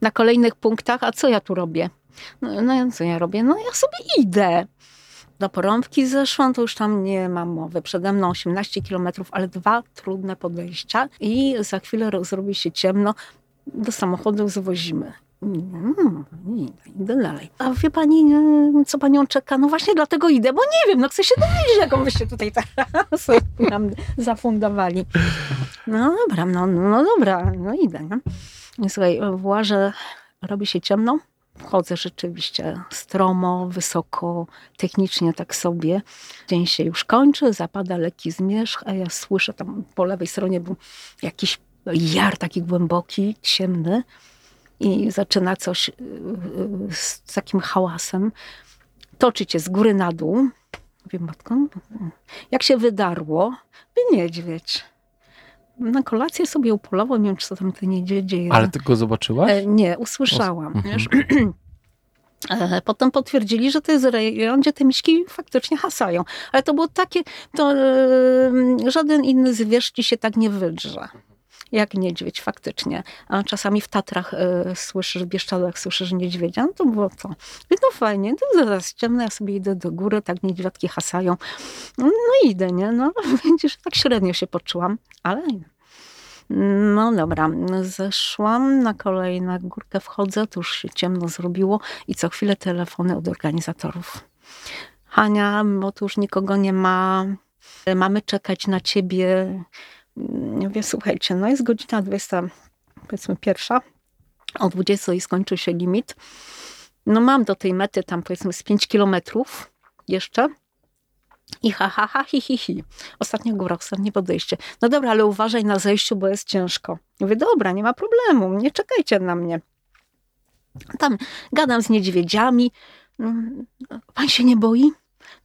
Na kolejnych punktach, a co ja tu robię? No, no co ja robię? No ja sobie idę. Do porąbki zeszłam, to już tam nie mam mowy. Przede mną 18 kilometrów, ale dwa trudne podejścia i za chwilę zrobi się ciemno. Do samochodu zwozimy. Hmm, idę dalej. A wie pani, co panią czeka? No właśnie dlatego idę, bo nie wiem, no chcę się dowiedzieć, jaką byście tutaj teraz (laughs) nam zafundowali. No dobra, no, no dobra, no idę. No. Słuchaj, w Łaże robi się ciemno. Wchodzę rzeczywiście stromo, wysoko, technicznie tak sobie. Dzień się już kończy, zapada lekki zmierzch, a ja słyszę tam po lewej stronie był jakiś jar taki głęboki, ciemny i zaczyna coś y, y, z takim hałasem toczyć się z góry na dół. Wiem, matko, jak się wydarło, by niedźwiedź na kolację sobie upolował, nie wiem, czy co tam ty nie dzieje. Ale ty go zobaczyłaś? E, nie, usłyszałam. Mhm. (clears throat) E, potem potwierdzili, że to jest rejon, gdzie te miśki faktycznie hasają. Ale to było takie, to e, żaden inny zwierz ci się tak nie wydrze. Jak niedźwiedź faktycznie. A czasami w Tatrach e, słyszysz, w Bieszczadach słyszysz niedźwiedzia, no to było. I no fajnie, to zaraz ciemno, ja sobie idę do góry, tak niedźwiadki hasają. No idę, nie? No (laughs) widzisz, tak średnio się poczułam, ale no dobra, zeszłam na kolejną górkę, wchodzę, to już się ciemno zrobiło i co chwilę telefony od organizatorów. Hania, bo tu już nikogo nie ma, mamy czekać na ciebie. Nie wiem, słuchajcie, no jest godzina 20, powiedzmy pierwsza, o 20 i skończy się limit. No mam do tej mety tam powiedzmy z 5 kilometrów jeszcze. I ha, ha, ha, hi, hi, hi. Ostatnia góra, ostatnie podejście. No dobra, ale uważaj na zejściu, bo jest ciężko. Mówię, dobra, nie ma problemu, nie czekajcie na mnie. Tam gadam z niedźwiedziami. Mm, pan się nie boi?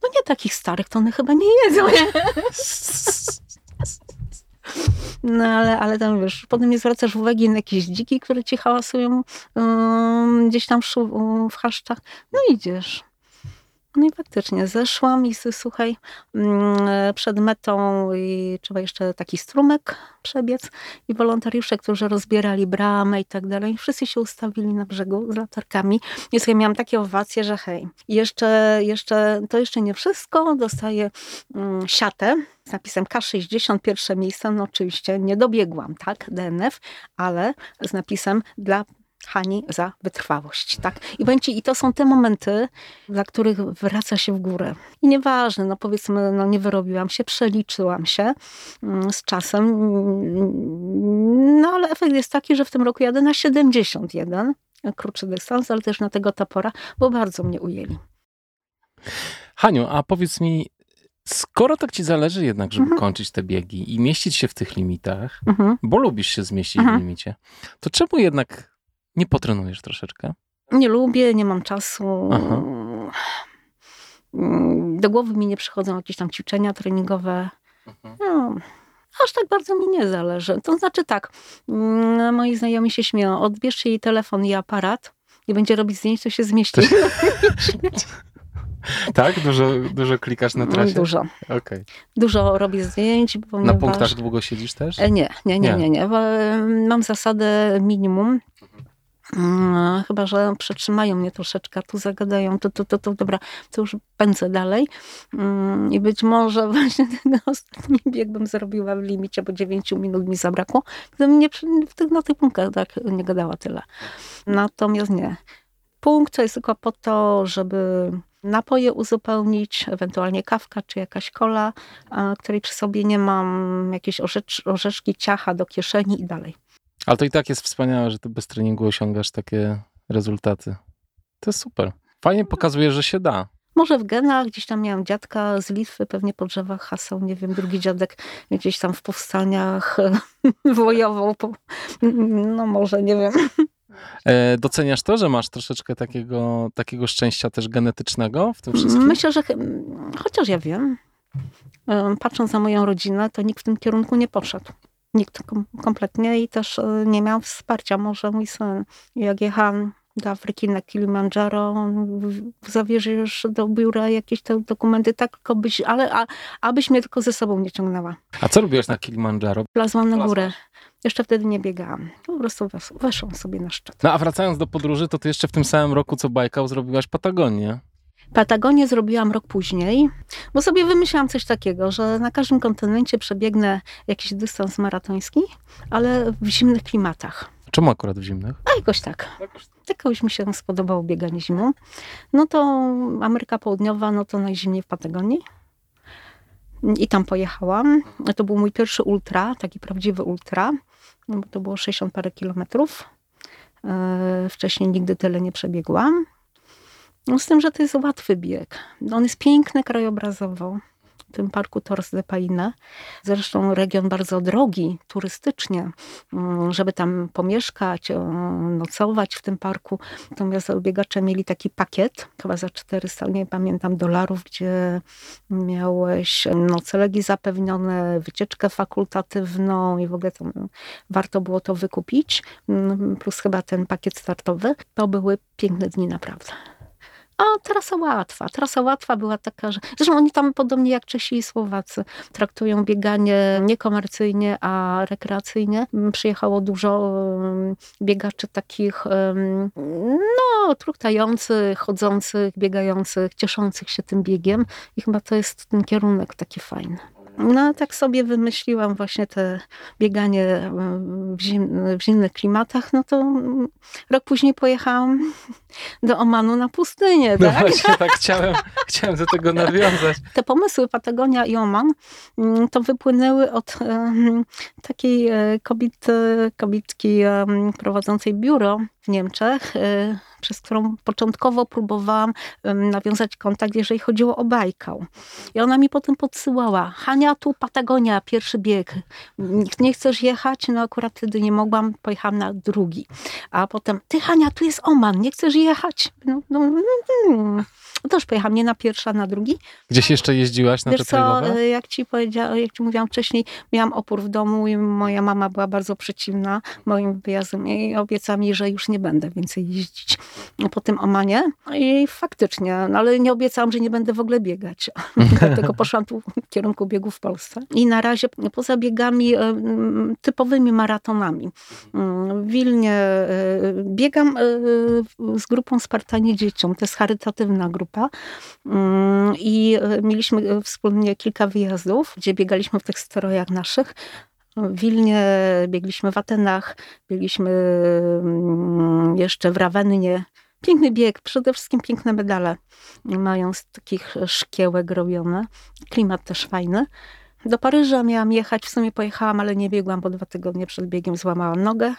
No nie takich starych, to one chyba nie jedzą. Nie? (laughs) No ale, ale tam wiesz, potem nie zwracasz uwagi na jakieś dziki, które ci hałasują um, gdzieś tam w, w chaszczach. No idziesz. No i faktycznie zeszłam i słuchaj, mm, przed metą trzeba jeszcze taki strumyk przebiec i wolontariusze, którzy rozbierali bramę i tak dalej, wszyscy się ustawili na brzegu z latarkami. I słuchaj, miałam takie owacje, że hej, jeszcze, jeszcze, to jeszcze nie wszystko, dostaję mm, siatę z napisem K60, pierwsze miejsce, no oczywiście nie dobiegłam, tak, DNF, ale z napisem dla Hani za wytrwałość, tak? I będzie, i to są te momenty, dla których wraca się w górę. I nieważne, no powiedzmy, no nie wyrobiłam się, przeliczyłam się mm, z czasem, no ale efekt jest taki, że w tym roku jadę na 71, krótszy dystans, ale też na tego topora, bo bardzo mnie ujęli. Haniu, a powiedz mi, skoro tak ci zależy jednak, żeby mhm. kończyć te biegi i mieścić się w tych limitach, mhm. bo lubisz się zmieścić mhm. w limicie, to czemu jednak nie potrenujesz troszeczkę? Nie lubię, nie mam czasu. Aha. Do głowy mi nie przychodzą jakieś tam ćwiczenia treningowe. Mhm. No, aż tak bardzo mi nie zależy. To znaczy tak, mm, moi znajomi się śmieją, odbierz jej telefon i aparat i będzie robić zdjęć, to się zmieści. tak? Dużo, dużo klikasz na trasie? Dużo. Okay. Dużo robię zdjęć. Ponieważ... Na punktach długo siedzisz też? Nie, nie, nie, nie. nie, nie. Mam zasadę minimum Mm, chyba, że przetrzymają mnie troszeczkę, tu zagadają, to, to, to, to dobra, to już pędzę dalej. Mm, I być może (laughs) właśnie ten ostatni bieg bym zrobiła w limicie, bo 9 minut mi zabrakło. Gdybym nie, na tych punktach tak nie gadała tyle. Natomiast nie. Punkt to jest tylko po to, żeby napoje uzupełnić, ewentualnie kawka czy jakaś kola, której przy sobie nie mam, jakieś orzecz, orzeszki, ciacha do kieszeni i dalej. Ale to i tak jest wspaniałe, że ty bez treningu osiągasz takie rezultaty. To jest super. Fajnie pokazuje, że się da. Może w genach, gdzieś tam miałam dziadka z Litwy, pewnie po drzewach hasał, nie wiem, drugi dziadek gdzieś tam w powstaniach (laughs) wojował. Po... No może, nie wiem. E, doceniasz to, że masz troszeczkę takiego, takiego szczęścia też genetycznego w tym wszystkim? Myślę, że chociaż ja wiem, patrząc na moją rodzinę, to nikt w tym kierunku nie poszedł. Nikt kompletnie i też e, nie miał wsparcia. Może mój syn, jak jechałam do Afryki na Kilimandżaro, zawierzysz do biura jakieś te dokumenty, tak, byś, ale a, abyś mnie tylko ze sobą nie ciągnęła. A co robiłaś na Kilimandżaro? Plazłam na górę. Jeszcze wtedy nie biegałam. Po prostu weszłam sobie na szczyt. No a wracając do podróży, to ty jeszcze w tym samym roku, co Bajkał, zrobiłaś Patagonię. Patagonię zrobiłam rok później, bo sobie wymyślałam coś takiego, że na każdym kontynencie przebiegnę jakiś dystans maratoński, ale w zimnych klimatach. Czemu akurat w zimnych? A jakoś tak. Jakoś mi się spodobało bieganie zimą. No to Ameryka Południowa, no to najzimniej w Patagonii. I tam pojechałam. To był mój pierwszy ultra, taki prawdziwy ultra. No bo to było 60 parę kilometrów. E, wcześniej nigdy tyle nie przebiegłam. No z tym, że to jest łatwy bieg. On jest piękny krajobrazowo w tym parku Torres de Paine. Zresztą region bardzo drogi turystycznie, mm, żeby tam pomieszkać, nocować w tym parku. Natomiast biegacze mieli taki pakiet, chyba za 400, nie pamiętam, dolarów, gdzie miałeś noclegi zapewnione, wycieczkę fakultatywną i w ogóle to, warto było to wykupić, mm, plus chyba ten pakiet startowy. To były piękne dni naprawdę. A trasa łatwa. Trasa łatwa była taka, że. Zresztą oni tam podobnie jak Czesi i Słowacy traktują bieganie niekomercyjnie, a rekreacyjnie. Mm, przyjechało dużo biegaczy takich, no, truchtających, chodzących, biegających, cieszących się tym biegiem. I chyba to jest ten kierunek taki fajny. No tak sobie wymyśliłam właśnie te bieganie w, zim, w zimnych klimatach, no to rok później pojechałam (laughs) do Omanu na pustynię. No tak? właśnie, tak (laughs) chciałem, chciałem do tego nawiązać. Te pomysły Patagonia i Oman mm, to wypłynęły od takiej e, kobiety, kobietki prowadzącej biuro w Niemczech, y, przez którą początkowo próbowałam nawiązać kontakt, jeżeli chodziło o Bajkał. I ona mi potem podsyłała, Hania, tu Patagonia, pierwszy bieg. Nie chcesz jechać? No akurat wtedy nie mogłam, pojechałam na drugi. A potem, ty Hania, tu jest Oman, nie chcesz jechać? No, no, no, no. No to już pojechałam nie na pierwszy, a na drugi. Gdzieś jeszcze jeździłaś na Wiesz te co, e, jak ci powiedziałam, jak ci mówiłam wcześniej, miałam opór w domu i moja mama była bardzo przeciwna moim wyjazdom i obiecała mi, że już nie będę więcej jeździć po tym Omanie. I faktycznie, no ale nie obiecałam, że nie będę w ogóle biegać. (laughs) (laughs) Dlatego poszłam tu w kierunku biegu w Polsce. I na razie poza biegami e, typowymi maratonami. W Wilnie e, biegam z grupą Spartanie Dzieciom. To jest charytatywna grupa mm, i e, mieliśmy e, wspólnie kilka wyjazdów, gdzie biegaliśmy w tych strojach naszych. W Wilnie, biegliśmy w Atenach, biegliśmy mm, jeszcze w Rawennie. Piękny bieg, przede wszystkim piękne medale. Mają z takich szkiełek robione. Klimat też fajny. Do Paryża miałam jechać, w sumie pojechałam, ale nie biegłam, bo dwa tygodnie przed biegiem złamałam nogę.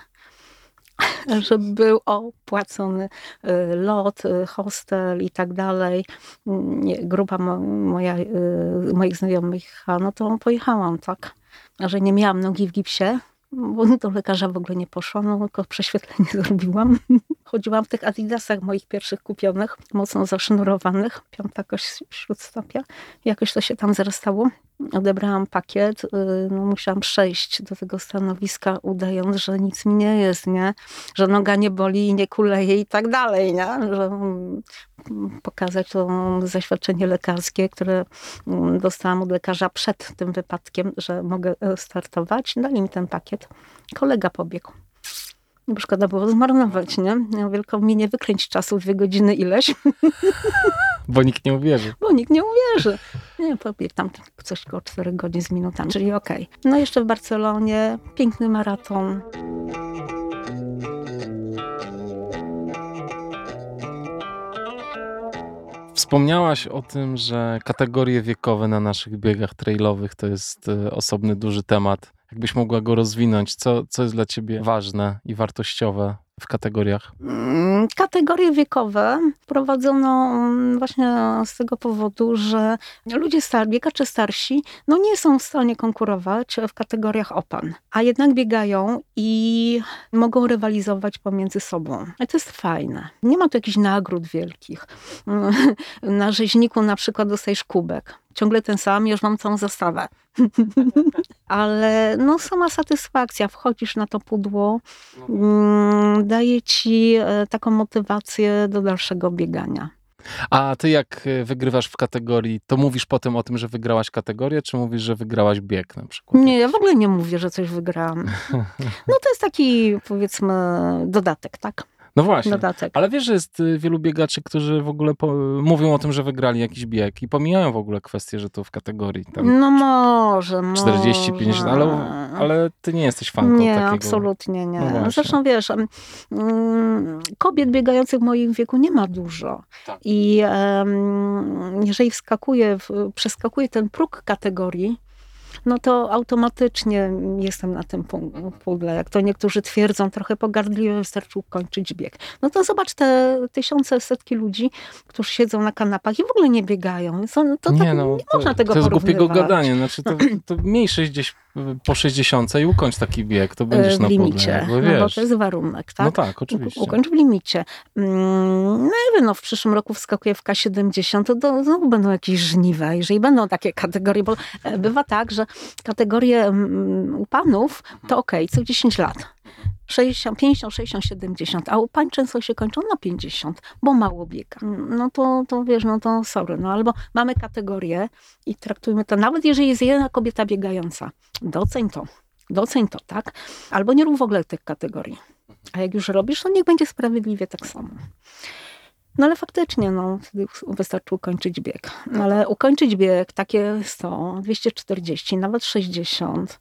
(laughs) żeby był opłacony y, lot, y, hostel i tak dalej. Grupa moja, y, moich znajomych, no to pojechałam, tak. Że nie miałam nogi w gipsie, bo (laughs) do lekarza w ogóle nie poszłam, no tylko prześwietlenie (laughs) zrobiłam. Chodziłam w tych adidasach moich pierwszych kupionych, mocno zasznurowanych, piąta kość śródstopia. Jakoś to się tam zarastało. Odebrałam pakiet, y, no musiałam przejść do tego stanowiska, udając, że nic mi nie jest, nie? Że noga nie boli i nie kuleje i tak dalej, nie? Że mm, pokazać to zaświadczenie lekarskie, które mm, dostałam od lekarza przed tym wypadkiem, że mogę e, startować. Dali mi ten pakiet. Kolega pobiegł. Bo szkoda było zmarnować, nie? Ja wielką mi nie wykręć czasu, dwie godziny ileś. (laughs) Bo nikt nie uwierzy. Bo nikt nie uwierzy. Nie, pobiegł tam coś około 4 godzin z minutami, czyli okej. Okay. No jeszcze w Barcelonie, piękny maraton. Wspomniałaś o tym, że kategorie wiekowe na naszych biegach trailowych to jest e, osobny duży temat. Jakbyś mogła go rozwinąć, co, co jest dla ciebie ważne i wartościowe w kategoriach? Mm, kategorie wiekowe prowadzono mm, właśnie z tego powodu, że ludzie starsi, biegacze starsi, no nie są w stanie konkurować w kategoriach opan, a jednak biegają i mogą rywalizować pomiędzy sobą. I to jest fajne. Nie ma tu jakichś nagród wielkich. (laughs) Na rzeźniku na przykład dostajesz kubek. Ciągle ten sam, już mam całą zastawę. (laughs) Ale no sama satysfakcja, wchodzisz na to pudło, mm, daje ci e, taką motywację do dalszego biegania. A ty jak e, wygrywasz w kategorii, to mówisz potem o tym, że wygrałaś kategorię, czy mówisz, że wygrałaś bieg na przykład? Nie, ja w ogóle nie mówię, że coś wygrałam. (laughs) No to jest taki powiedzmy dodatek, tak? No właśnie, dodatek. ale wiesz, że jest y, wielu biegaczy, którzy w ogóle po, mówią o tym, że wygrali jakiś bieg i pomijają w ogóle kwestię, że to w kategorii tam No może, 40, może. 50, ale, ale ty nie jesteś fanką nie, takiego. absolutnie nie. No Zresztą wiesz, mm, kobiet biegających w moim wieku nie ma dużo. Tak. I um, jeżeli wskakuje, przeskakuje ten próg kategorii, no to automatycznie jestem na tym pudle. Jak to niektórzy twierdzą, trochę pogardliwie wystarczy ukończyć bieg. No to zobacz te tysiące, setki ludzi, którzy siedzą na kanapach i w ogóle nie biegają. To, to nie, tak, no, nie to, można tego To jest głupiego gadania. Znaczy to, to mniejsze gdzieś po 60 i ukończ taki bieg, to będziesz w na limicie, pudle. No bo to jest warunek, tak? No tak, oczywiście. ukończ w limicie. Mm, no i wiem, no w przyszłym roku wskakuje w K70, to, to znowu będą jakieś żniwa, jeżeli będą takie kategorie, bo e, bywa tak, że kategorie mm, u panów to ok, co 10 lat. 60, 50, 60, 70, a u pań często się kończą na 50, bo mało biega. No to, to wiesz, no to sorry, no albo mamy kategorię i traktujmy to, nawet jeżeli jest jedna kobieta biegająca, doceń to, doceń to, tak? Albo nie rób w ogóle tych kategorii. A jak już robisz, to niech będzie sprawiedliwie tak samo. No ale faktycznie, no, wystarczy ukończyć bieg. No, ale ukończyć bieg takie 100, 240, nawet 60,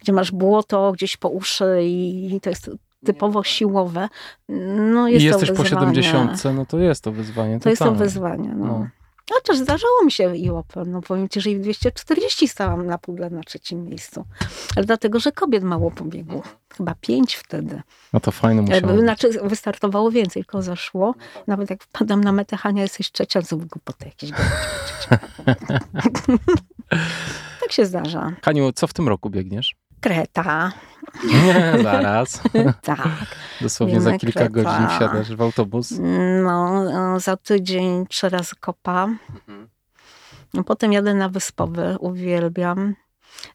gdzie masz błoto gdzieś po uszy i to jest typowo siłowe, no jest I jesteś po 70, no to jest to wyzwanie. To, to jest to wyzwanie, no. no. Chociaż zdarzało mi się i Open, no powiem ci, że i 240 stałam na pudle na trzecim miejscu. Ale dlatego, że kobiet mało pobiegło. Chyba pięć wtedy. No to fajne musiało Znaczy wystartowało więcej, tylko zaszło. Nawet jak wpadam na metę, Hania, jesteś trzecia, z głupoty jakieś (laughs) Tak się zdarza. Haniu, co w tym roku biegniesz? Kreta. Nie, zaraz. (laughs) tak. Dosłownie za kilka Kreta. godzin wsiadasz w autobus. No, za tydzień trzy razy kopa. Mhm. Potem jadę na Wyspowy, uwielbiam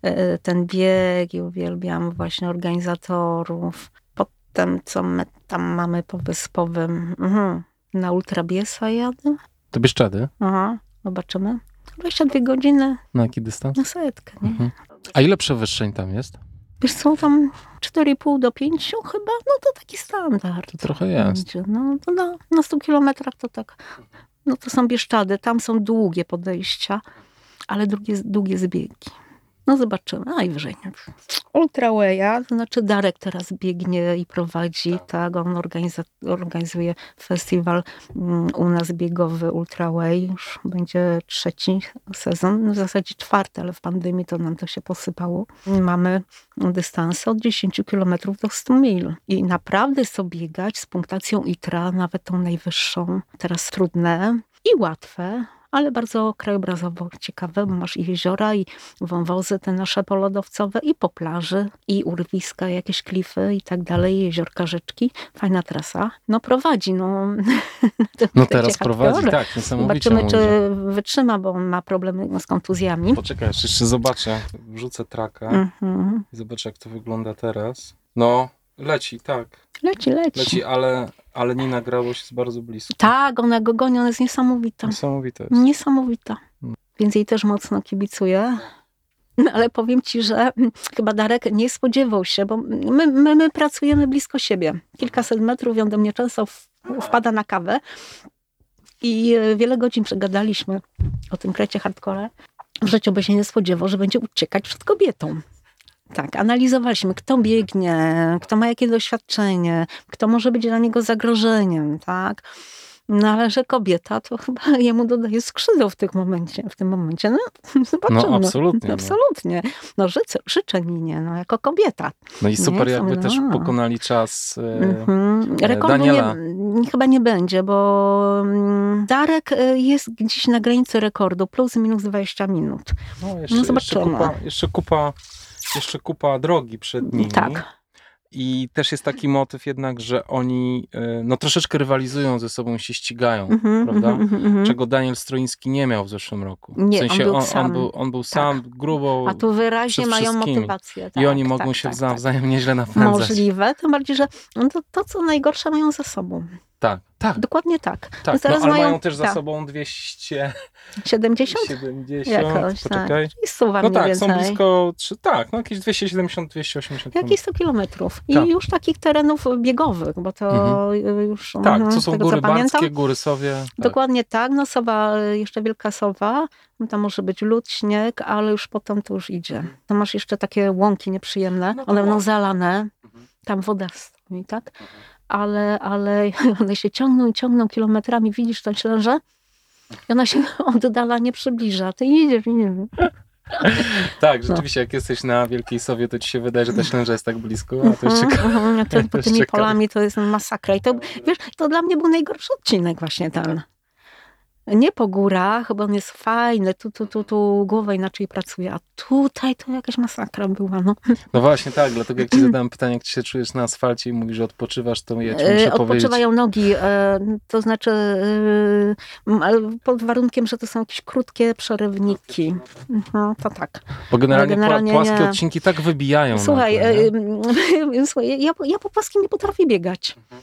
e, ten bieg i uwielbiam właśnie organizatorów. Potem, co my tam mamy po Wyspowym, mhm. na Ultrabiesa jadę. To Bieszczady? Aha, zobaczymy. 22 godziny. Na jaki dystans? Na setkę, nie? Mhm. A ile przewyższeń tam jest? Wiesz co, tam 4,5 do 5 chyba, no to taki standard. To trochę jest. No to na, na 100 kilometrach to tak, no to są Bieszczady, tam są długie podejścia, ale długie, długie zbiegi. No zobaczymy, najwyżej. Ultrawaya, to znaczy Darek teraz biegnie i prowadzi, tak, tak on organizuje festiwal mm, u nas biegowy Ultraway, już będzie trzeci sezon, w zasadzie czwarty, ale w pandemii to nam to się posypało. Mamy dystanse od 10 km do 100 mil. I naprawdę sobie biegać z punktacją ITRA, nawet tą najwyższą, teraz trudne i łatwe, ale bardzo krajobrazowo ciekawe, bo masz i jeziora, i wąwozy te nasze polodowcowe, i po plaży, i urwiska, jakieś klify i tak dalej, jeziorka, rzeczki. Fajna trasa. No prowadzi, no. (laughs) No teraz prowadzi, tak, niesamowicie. Zobaczymy, czy wytrzyma, bo on ma problemy z kontuzjami. Poczekaj, jeszcze zobaczę, wrzucę traka mhm. i zobaczę, jak to wygląda teraz. No, leci, tak. Leci, leci. Leci, ale, ale nie nagrało się z bardzo blisko. Tak, ona go goni, ona jest niesamowita. Niesamowita jest. Niesamowita. Hmm. Więc jej też mocno kibicuję. No, ale powiem ci, że chyba Darek nie spodziewał się, bo my, my, my pracujemy blisko siebie. Kilkaset metrów, on do mnie często wpada na kawę. I e, wiele godzin przegadaliśmy o tym krecie hardcore. W życiu by się nie spodziewał, że będzie uciekać przed kobietą. Tak, analizowaliśmy, kto biegnie, kto ma jakie doświadczenie, kto może być dla niego zagrożeniem, tak. No ale że kobieta to (laughs) chyba jemu dodaje skrzydeł w, tych momencie, w tym momencie. No, (laughs) zobaczymy. No absolutnie. No, absolutnie. No życzę, życzę Ninie, no jako kobieta. No i super, nie? jakby no. też pokonali czas e, mhm. Rekordu nie, chyba nie będzie, bo mm, Darek e, jest gdzieś na granicy rekordu, plus minus 20 minut. No, jeszcze, no zobaczymy. Jeszcze kupa, jeszcze kupa jeszcze kupa drogi przed nimi. Tak. I też jest taki motyw jednak, że oni e, no, troszeczkę rywalizują ze sobą, się ścigają, mm -hmm, prawda? Mm -hmm. Czego Daniel Stroiński nie miał w zeszłym roku. Nie, w sensie on był on, sam. On był, on był sam tak. grubo. A tu wyraźnie mają motywację. Tak, I oni mogą tak, się tak, tak. nieźle napędzać. Możliwe, tym bardziej, że no to, to, co najgorsze mają za sobą. Tak, tak. Dokładnie tak. Tak, no, ale mają, mają też za tak. sobą 200... 70? 70, Jakoś, poczekaj. Tak. Suwa no tak, więcej. są blisko, tak, no jakieś 270, 280 Jakieś 100 kilometrów. I tak. już takich terenów biegowych, bo to mhm. już... Tak, to są góry Barskie, góry Sowie. Tak. Dokładnie tak, no Sowa, jeszcze Wielka Sowa, no tam może być lód, śnieg, ale już potem to już idzie. Tam masz jeszcze takie łąki nieprzyjemne, no one będą zalane, mhm. tam woda stoi, tak? Mhm ale, ale (laughs) one się ciągną i ciągną kilometrami, widzisz tę ślężę i ona się (laughs) oddala, nie przybliża. Ty idziesz i nie wiem. (laughs) Tak, no. rzeczywiście, no. jak jesteś na Wielkiej Sowie, to ci się wydaje, że ta ślęża jest tak blisko, a to uh -huh, to, po tymi polami to jest masakra. I to, wiesz, to dla mnie był najgorszy odcinek właśnie ten nie po górach, bo on jest fajny, tu, tu, tu, tu głowa inaczej pracuje, a tutaj to jakaś masakra była. No, no właśnie tak, dlatego jak ci zadałem pytanie, jak ci się czujesz na asfalcie i mówisz, że odpoczywasz, to ja ci muszę Odpoczywają powiedzieć. nogi, e, to znaczy e, pod warunkiem, że to są jakieś krótkie przerywniki. Mhm, to tak. Bo generalnie, generalnie płaskie nie. odcinki tak wybijają. Słuchaj, e, (laughs) słuchaj ja, ja po płaskim nie potrafię biegać. Mhm.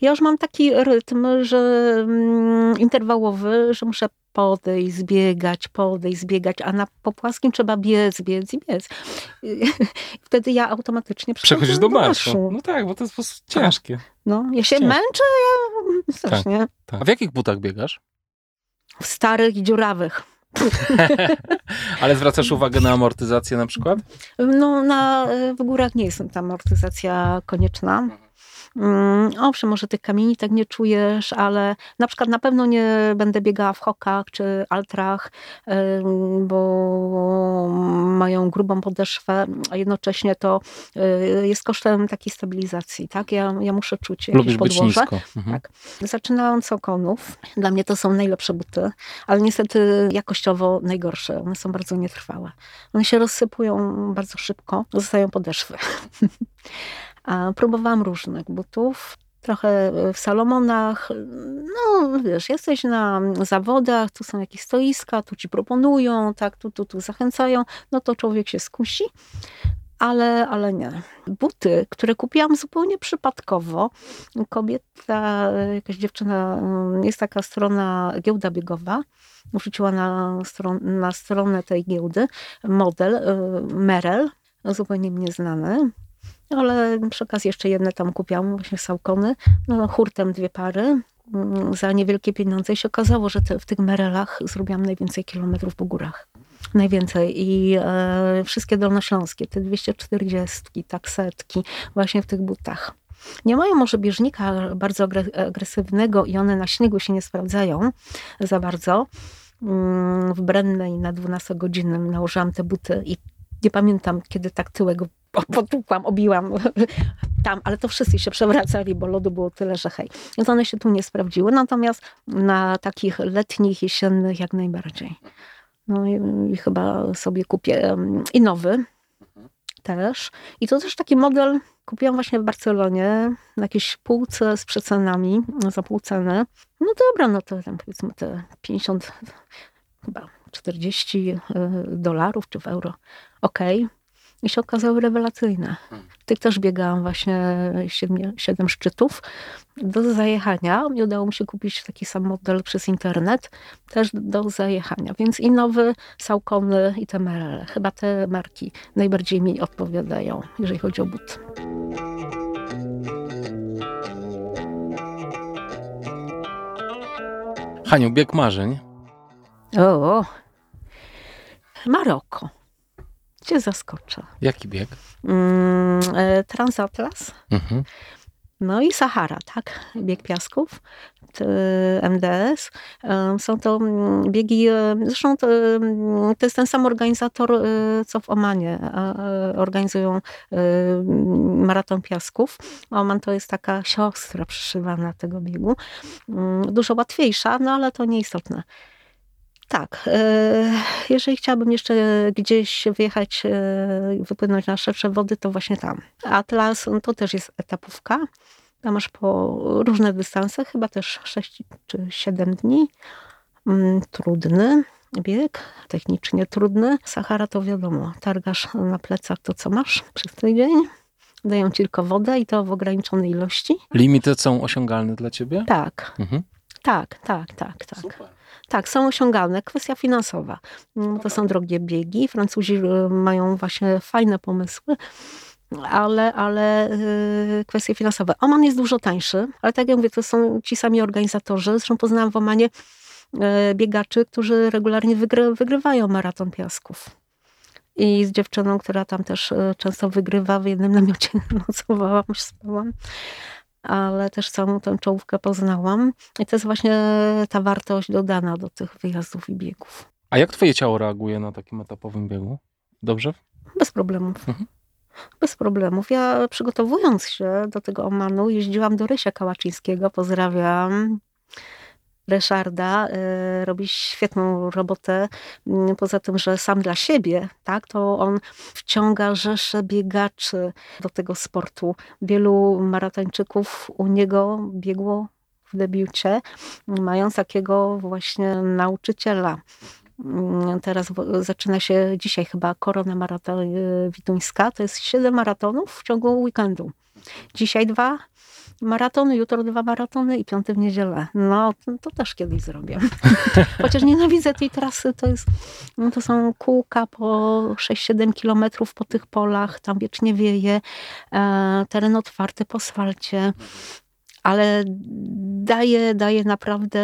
Ja już mam taki rytm, że mm, interwałowy, że muszę podejść, zbiegać, podejść, zbiegać, a na po płaskim trzeba biec, biec i biec. (laughs) Wtedy ja automatycznie przechodzisz do marszu. No tak, bo to jest po prostu tak. ciężkie. No, ja się ciężkie. męczę, ja (laughs) strasznie. Tak, tak. A w jakich butach biegasz? W starych i dziurawych. (laughs) Ale zwracasz uwagę na amortyzację na przykład? No, na, w górach nie jest ta amortyzacja konieczna. Mm, owszem, może tych kamieni tak nie czujesz, ale na przykład na pewno nie będę biegała w hokach czy altrach, bo mają grubą podeszwę, a jednocześnie to y, jest kosztem takiej stabilizacji, tak? Ja, ja muszę czuć jakieś Lubisz podłoże. Mhm. Tak. Zaczynając okonów, dla mnie to są najlepsze buty, ale niestety jakościowo najgorsze. One są bardzo nietrwałe. One się rozsypują bardzo szybko, zostają podeszwy. (laughs) Próbowałam różnych butów, trochę w Salomonach. No, wiesz, jesteś na zawodach, tu są jakieś stoiska, tu ci proponują, tak, tu, tu, tu zachęcają, no to człowiek się skusi. Ale, ale nie. Buty, które kupiłam zupełnie przypadkowo. Kobieta, jakaś dziewczyna, jest taka strona giełda biegowa, wrzuciła na, stron, na stronę tej giełdy model y, Merel, zupełnie mnie znany, ale przy okazji jeszcze jedne tam kupiłam, właśnie Salkony, no hurtem dwie pary mm, za niewielkie pieniądze i się okazało, że te, w tych merelach zrobiłam najwięcej kilometrów po górach. Najwięcej i e, wszystkie dolnośląskie, te 240, taksetki, właśnie w tych butach. Nie mają może bieżnika bardzo agresywnego i one na śniegu się nie sprawdzają za bardzo. Mm, w Brennej na 12-godzinnym nałożyłam te buty i nie pamiętam, kiedy tak tyłek potłukłam, obiłam (laughs) tam, ale to wszyscy się przewracali, bo lodu było tyle, że hej. Więc one się tu nie sprawdziły, natomiast na takich letnich, jesiennych jak najbardziej. No i, i chyba sobie kupię i nowy też. I to też taki model kupiłam właśnie w Barcelonie na jakiejś półce z przecenami, za pół ceny. No dobra, no to tam powiedzmy te 50, chyba 40 e, dolarów czy w euro. Okej. Okay i się okazały rewelacyjne. Hmm. Tych też biegałam właśnie siedmiu, siedem szczytów. Do zajechania i udało mi się kupić taki sam model przez internet, też do zajechania. Więc i nowy, Saucony i te Merele. Chyba te marki najbardziej mi odpowiadają, jeżeli chodzi o but. Haniu, bieg marzeń. O, Maroko. Cię zaskoczę. Jaki bieg? Mm, e, Transatlas. Mhm. No i Sahara, tak? Bieg piasków. MDS. E, są to mm, biegi, e, zresztą to, mm, to, jest ten sam organizator, co w Omanie organizują maraton piasków. Oman to jest taka siostra przyszywana tego biegu. Dużo łatwiejsza, no ale to nieistotne. Tak. E, jeżeli chciałabym jeszcze gdzieś wyjechać, e, wypłynąć na szersze wody, to właśnie tam. Atlas no to też jest etapówka. Tam masz po różne dystanse, chyba też 6 czy 7 dni. Mm, trudny bieg, technicznie trudny. Sahara to wiadomo, targasz na plecach to, co masz przez tydzień. Dają ci tylko wodę i to w ograniczonej ilości. Limity są osiągalne dla ciebie? Tak. Mhm. Tak, tak, tak, tak. Super. Tak, są osiągalne. Kwestia finansowa. Mm, to są drogie biegi. Francuzi y, mają właśnie fajne pomysły ale, ale yy, kwestie finansowe. Oman jest dużo tańszy, ale tak jak mówię, to są ci sami organizatorzy. Zresztą poznałam w Omanie yy, biegaczy, którzy regularnie wygry, wygrywają maraton piasków. I z dziewczyną, która tam też yy, często wygrywa, w jednym namiocie (laughs) nocowałam, spałam ale też całą tę czołówkę poznałam. I to jest właśnie ta wartość dodana do tych wyjazdów i biegów. A jak twoje ciało reaguje na takim etapowym biegu? Dobrze? Bez problemów. Mhm. Bez problemów. Ja przygotowując się do tego Omanu, jeździłam do Rysia Kałaczyńskiego, pozdrawiam. Ryszarda y, robi świetną robotę. Mm, poza tym, że sam dla siebie, tak, to on wciąga rzesze biegaczy do tego sportu. Wielu maratończyków u niego biegło w debiucie, mając takiego właśnie nauczyciela. Mm, teraz zaczyna się dzisiaj chyba Korona Maraton y, Widuńska. To jest siedem maratonów w ciągu weekendu. Dzisiaj dwa, maratony, jutro dwa maratony i piąty w niedzielę. No, to, też kiedyś zrobię. (laughs) Chociaż nienawidzę tej trasy, to jest, no, to są kółka po 6-7 kilometrów po tych polach, tam wiecznie wieje, e, teren otwarty po asfalcie, ale daje, daje naprawdę...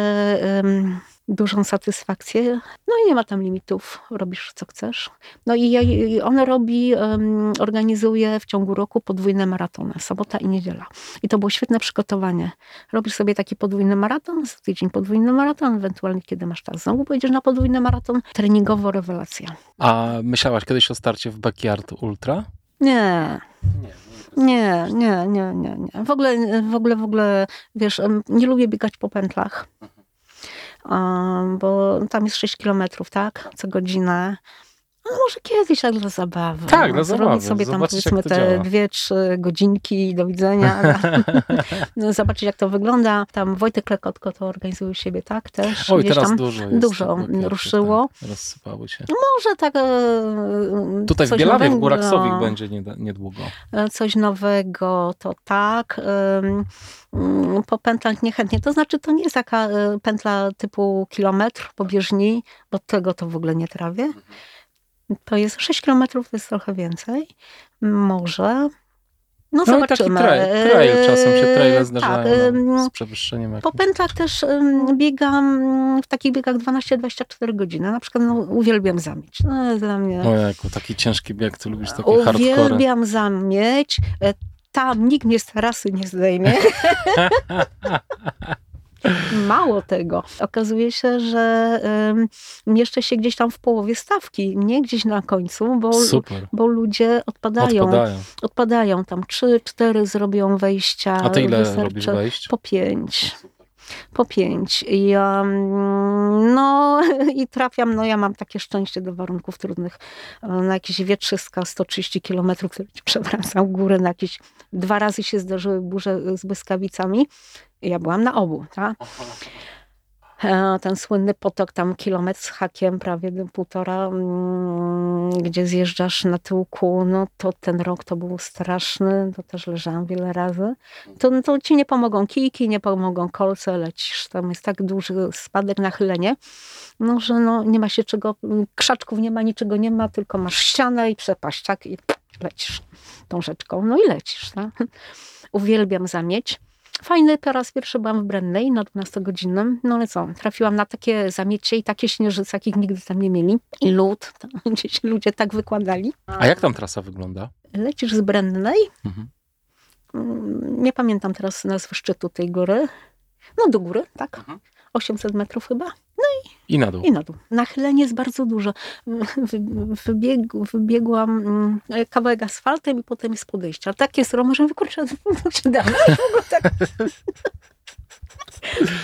Um, dużą satysfakcję. No i nie ma tam limitów, robisz co chcesz. No i, i on robi, um, organizuje w ciągu roku podwójne maratony, sobota i niedziela. I to było świetne przygotowanie. Robisz sobie taki podwójny maraton, za tydzień podwójny maraton, ewentualnie kiedy masz czas. Znowu pojedziesz na podwójny maraton, treningowo rewelacja. A myślałaś kiedyś o starcie w Backyard Ultra? Nie. Nie, nie, nie, nie, nie. W ogóle, w ogóle, w ogóle, wiesz, nie lubię biegać po pętlach bo tam jest 6 kilometrów, tak, co godzinę. No może kiedyś tak dla zabawy. Tak, dla zabawy. sobie tam Zobaczyć, powiedzmy te działa. dwie, trzy godzinki do widzenia. (laughs) (laughs) No, zobaczyć jak to wygląda. Tam Wojtek Lekotko to organizuje siebie, tak? Też Oj, teraz tam dużo jest. Dużo ruszyło. Tak, rozsypały się. No może tak e, Tutaj w Bielawie, nowego, w Górach Sowich będzie niedługo. E, coś nowego to tak. Mm, po pętlach niechętnie. To znaczy to nie jest taka e, pętla typu kilometr po bieżni, bo tego to w ogóle nie trawię. To jest 6 kilometrów, to jest trochę więcej. Może. No, no zobaczymy. Taki trail, trail, czasem się traile zdarzają tak, no, z przewyższeniem. Jakimś. Po pętlach też biegam w takich biegach 12-24 godziny. Na przykład no, uwielbiam zamieć. No, dla mnie... O jako taki ciężki bieg, ty lubisz takie hardcore. Uwielbiam zamieć. E, tam nikt mnie z tarasy nie zdejmie. (laughs) Mało tego. Okazuje się, że um, jeszcze się gdzieś tam w połowie stawki, nie gdzieś na końcu, bo, Super. bo ludzie odpadają. Odpadają. Odpadają. Tam trzy, cztery zrobią wejścia. A ty ile robisz wejść? Po pięć. Po pięć. I, um, no, (laughs) i trafiam, no ja mam takie szczęście do warunków trudnych. Na jakieś wietrzyska 130 km, które przewracał górę, na jakieś dwa razy się zdarzyły burze z błyskawicami. Ja byłam na obu, tak? Ten słynny potok tam kilometr z hakiem, prawie półtora, mm, gdzie zjeżdżasz na tyłku, no to ten rok to był straszny, to też leżałam wiele razy. To, to ci nie pomogą kijki, nie pomogą kolce, lecisz. Tam jest tak duży spadek, nachylenie, no że no, nie ma się czego, krzaczków nie ma, niczego nie ma, tylko masz ścianę i przepaść, tak? I lecisz tą rzeczką, no i lecisz, tak? (laughs) Uwielbiam zamieć. Fajny, po raz pierwszy byłam w Brennej na 12-godzinnym. No ale co, trafiłam na takie zamiecie i takie śnieżyce, jakich nigdy tam nie mieli. I lód, (laughs) gdzieś ludzie tak wykładali. A jak tam trasa wygląda? Lecisz z Brennej. Mhm. Mm, nie pamiętam teraz nazwy szczytu tej góry. No do góry, tak. Mhm. 800 metrów chyba. No i, I na dół. I na dół. Nachylenie jest bardzo. Wybieg, wybiegłam mm, kawałek asfaltem i potem jest podejście. A takie stromy, że wykurczę, się da. Tak. (laughs)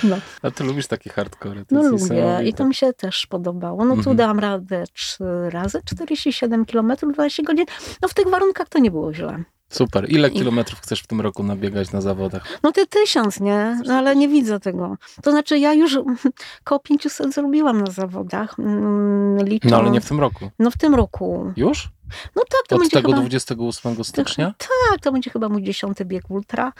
No. A ty lubisz takie hardcore? No lubię i to mi się też podobało. No tu mhm. dałam radę trzy razy, 47 km, 20 godzin. No w tych warunkach to nie było źle. Super. Ile kilometrów chcesz w tym roku nabiegać na zawodach? No ty tysiąc, nie? No, ale nie widzę tego. To znaczy ja już (laughs) koło 500 zrobiłam na zawodach. Mm, liczę. No ale nie w tym roku. No w tym roku. Już? No tak, to Od będzie tego chyba, 28 stycznia? Tak, to będzie chyba mój dziesiąty bieg ultra.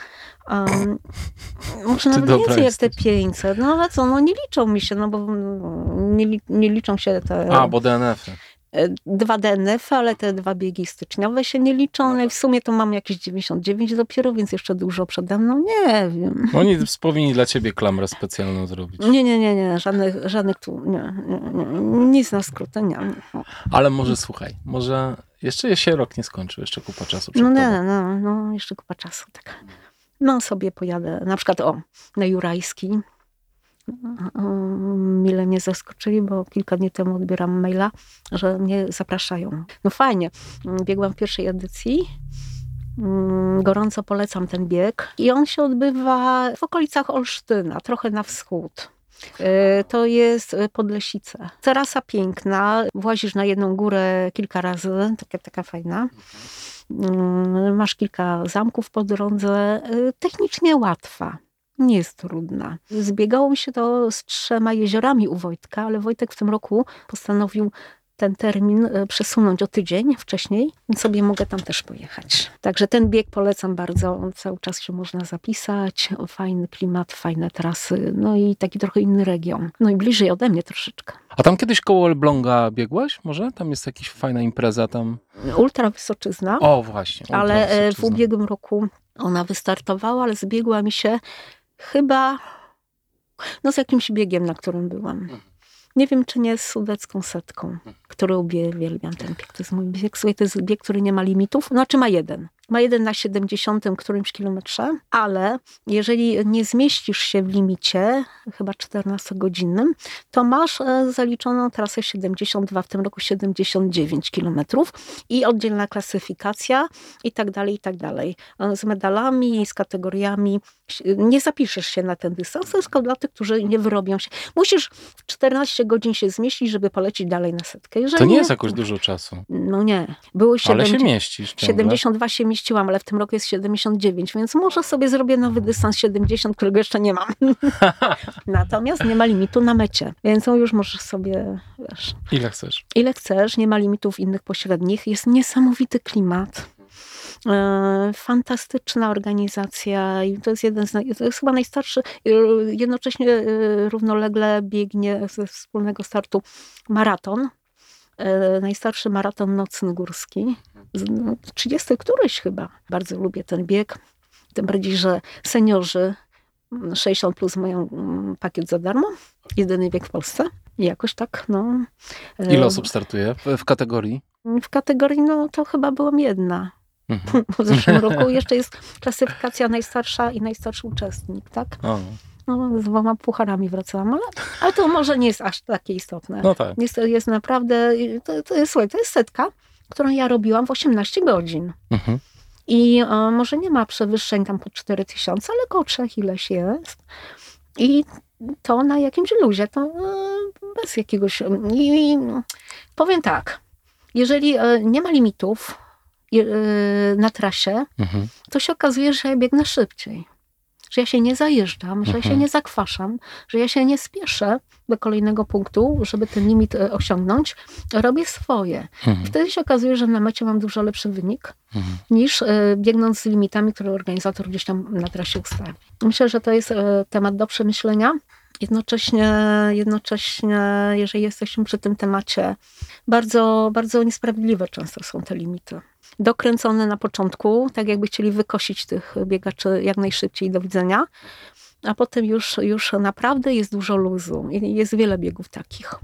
Um, (laughs) może nawet więcej jak te 500. No ale co, no nie liczą mi się, no bo nie, nie liczą się te... A, bo DNF-y. E, dwa DNF, ale te dwa biegi styczniowe się nie liczą. ale w sumie to mam jakieś 99 dopiero, więc jeszcze dużo przede mną. Nie wiem. Oni powinni dla ciebie klamrę specjalną zrobić. Nie, nie, nie, nie. Żadnych, żadnych tu, nie, nie, nie. nic na skrótę, nie. Ale może słuchaj, może jeszcze się rok nie skończył, jeszcze kupa czasu No nie, no, no, jeszcze kupa czasu, tak. No sobie pojadę, na przykład o, na Jurajski, mile mnie zaskoczyli, bo kilka dni temu odbieram maila, że mnie zapraszają. No fajnie. Biegłam w pierwszej edycji. Mm, gorąco polecam ten bieg. I on się odbywa w okolicach Olsztyna, trochę na wschód. Y, to jest Podlesice. Terasa piękna, włazisz na jedną górę kilka razy, taka, taka fajna. Mm, masz kilka zamków po drodze, y, technicznie łatwa nie jest trudna. Zbiegało mi się to z trzema jeziorami u Wojtka, ale Wojtek w tym roku postanowił ten termin e, przesunąć o tydzień wcześniej, więc sobie mogę tam też pojechać. Także ten bieg polecam bardzo. Cały czas się można zapisać. Fajny klimat, fajne trasy, no i taki trochę inny region. No i bliżej ode mnie troszeczkę. A tam kiedyś koło Elbląga biegłaś może? Tam jest jakaś fajna impreza tam? Ultra Wysoczyzna. O, właśnie. Ultra ale e, Wysoczyzna. w ubiegłym roku ona wystartowała, ale zbiegła mi się Chyba no z jakimś biegiem, na którym byłam. Mhm. Nie wiem, czy nie z sudecką setką, mhm. który uwielbiam ten bieg. To jest mój bieg. Słuchaj, to jest bieg, który nie ma limitów. Znaczy ma jeden ma jeden na 70 którymś kilometrze, ale jeżeli nie zmieścisz się w limicie, chyba 14-godzinnym, to masz e, zaliczoną trasę 72, w tym roku 79 kilometrów i oddzielna klasyfikacja i tak dalej, i tak dalej. E, z medalami, z kategoriami. Nie zapiszesz się na ten dystans, tylko dla tych, którzy nie wyrobią się. Musisz w 14 godzin się zmieścić, żeby polecić dalej na setkę. Jeżeli to nie jest jakoś dużo czasu. No nie. Było 70, ale się mieścisz. Ciągle. 72 się mieści zmieściłam, ale w tym roku jest 79, więc może sobie zrobię nowy dystans 70, którego jeszcze nie mam. (laughs) Natomiast nie ma limitu na mecie, więc już możesz sobie, wiesz... Ile chcesz. Ile chcesz, nie ma limitów innych pośrednich. Jest niesamowity klimat. E, fantastyczna organizacja i to jest jeden z, to jest chyba najstarszy, e, jednocześnie e, równolegle biegnie ze wspólnego startu maraton, najstarszy maraton nocny górski. 30 któryś chyba. Bardzo lubię ten bieg. Tym bardziej, że seniorzy 60 mm, plus mają mm, pakiet za darmo. Jedyny bieg w Polsce. I jakoś tak, no. Ile osób startuje w kategorii? W kategorii, no to chyba byłam jedna. Mhm. (laughs) W zeszłym roku jeszcze jest klasyfikacja najstarsza i najstarszy uczestnik, tak? O. no, z dwoma pucharami wracałam, ale, ale to może nie jest aż takie istotne. No tak. Jest, jest naprawdę, to, to, jest, słuchaj, to jest setka, którą ja robiłam w 18 godzin. Mhm. I e, może nie ma przewyższeń tam po 4000, ale koło 3 ileś jest. I to na jakimś luzie, to e, bez jakiegoś... I, i powiem tak, jeżeli e, nie ma limitów e, na trasie, Mhm. to się okazuje, że ja biegnę szybciej. Że ja się nie zajeżdżam, że ja się Mhm. nie zakwaszam, że ja się nie spieszę do kolejnego punktu, żeby ten limit e, osiągnąć. Robię swoje. Mhm. Wtedy się okazuje, że na mecie mam dużo lepszy wynik Mhm. niż e, biegnąc z limitami, które organizator gdzieś tam na trasie ustawi. Myślę, że to jest e, temat do przemyślenia. Jednocześnie, jednocześnie, jeżeli jesteśmy przy tym temacie, bardzo, bardzo niesprawiedliwe często są te limity. Dokręcone na początku, tak jakby chcieli wykosić tych biegaczy jak najszybciej do widzenia, a potem już, już naprawdę jest dużo luzu. I Jest wiele biegów takich.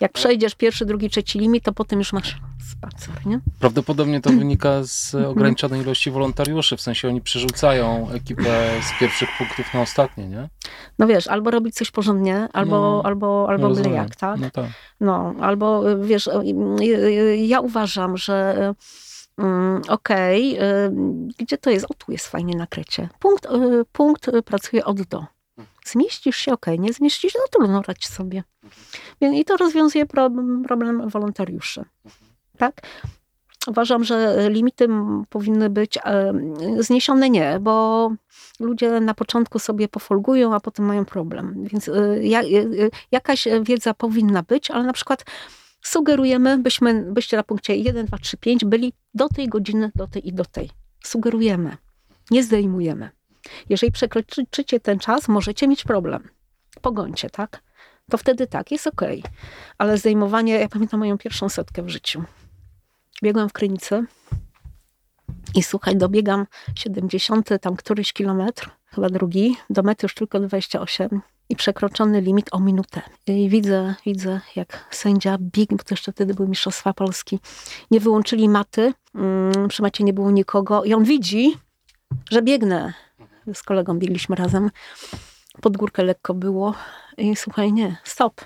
Jak przejdziesz pierwszy, drugi, trzeci limit, to potem już masz spacer, nie? Prawdopodobnie to wynika z ograniczonej ilości wolontariuszy, w sensie oni przerzucają ekipę z pierwszych punktów na ostatnie, nie? No wiesz, albo robić coś porządnie, albo, No, albo, albo byle jak, tak? No tak. No, albo y, wiesz, y, y, ja uważam, że mm, okej, y, gdzie to jest? O, tu jest fajnie na krecie. Punkt, y, punkt y, pracuje od do. Zmieścisz się, okej, nie zmieścisz, no trudno radź sobie. Więc I to rozwiązuje problem, problem wolontariuszy. Tak? Uważam, że limity powinny być e, zniesione nie, bo ludzie na początku sobie pofolgują, a potem mają problem. Więc y, jakaś wiedza powinna być, ale na przykład sugerujemy, byśmy, byście na punkcie 1, 2, 3, 5 byli do tej godziny, do tej i do tej. Sugerujemy, nie zdejmujemy. Jeżeli przekroczycie ten czas, możecie mieć problem. Pogońcie, tak? To wtedy tak, jest okej. Ale zdejmowanie, ja pamiętam moją pierwszą setkę w życiu. Biegłam w Krynicy i słuchaj, dobiegam 70, tam któryś kilometr, chyba drugi, do mety już tylko 28 i przekroczony limit o minutę. I widzę, widzę, jak sędzia biegnie, bo to jeszcze wtedy były Mistrzostwa Polski, nie wyłączyli maty, mm, przy macie nie było nikogo i on widzi, że biegnę. Z kolegą biegliśmy razem, pod górkę lekko było i słuchaj, nie, stop.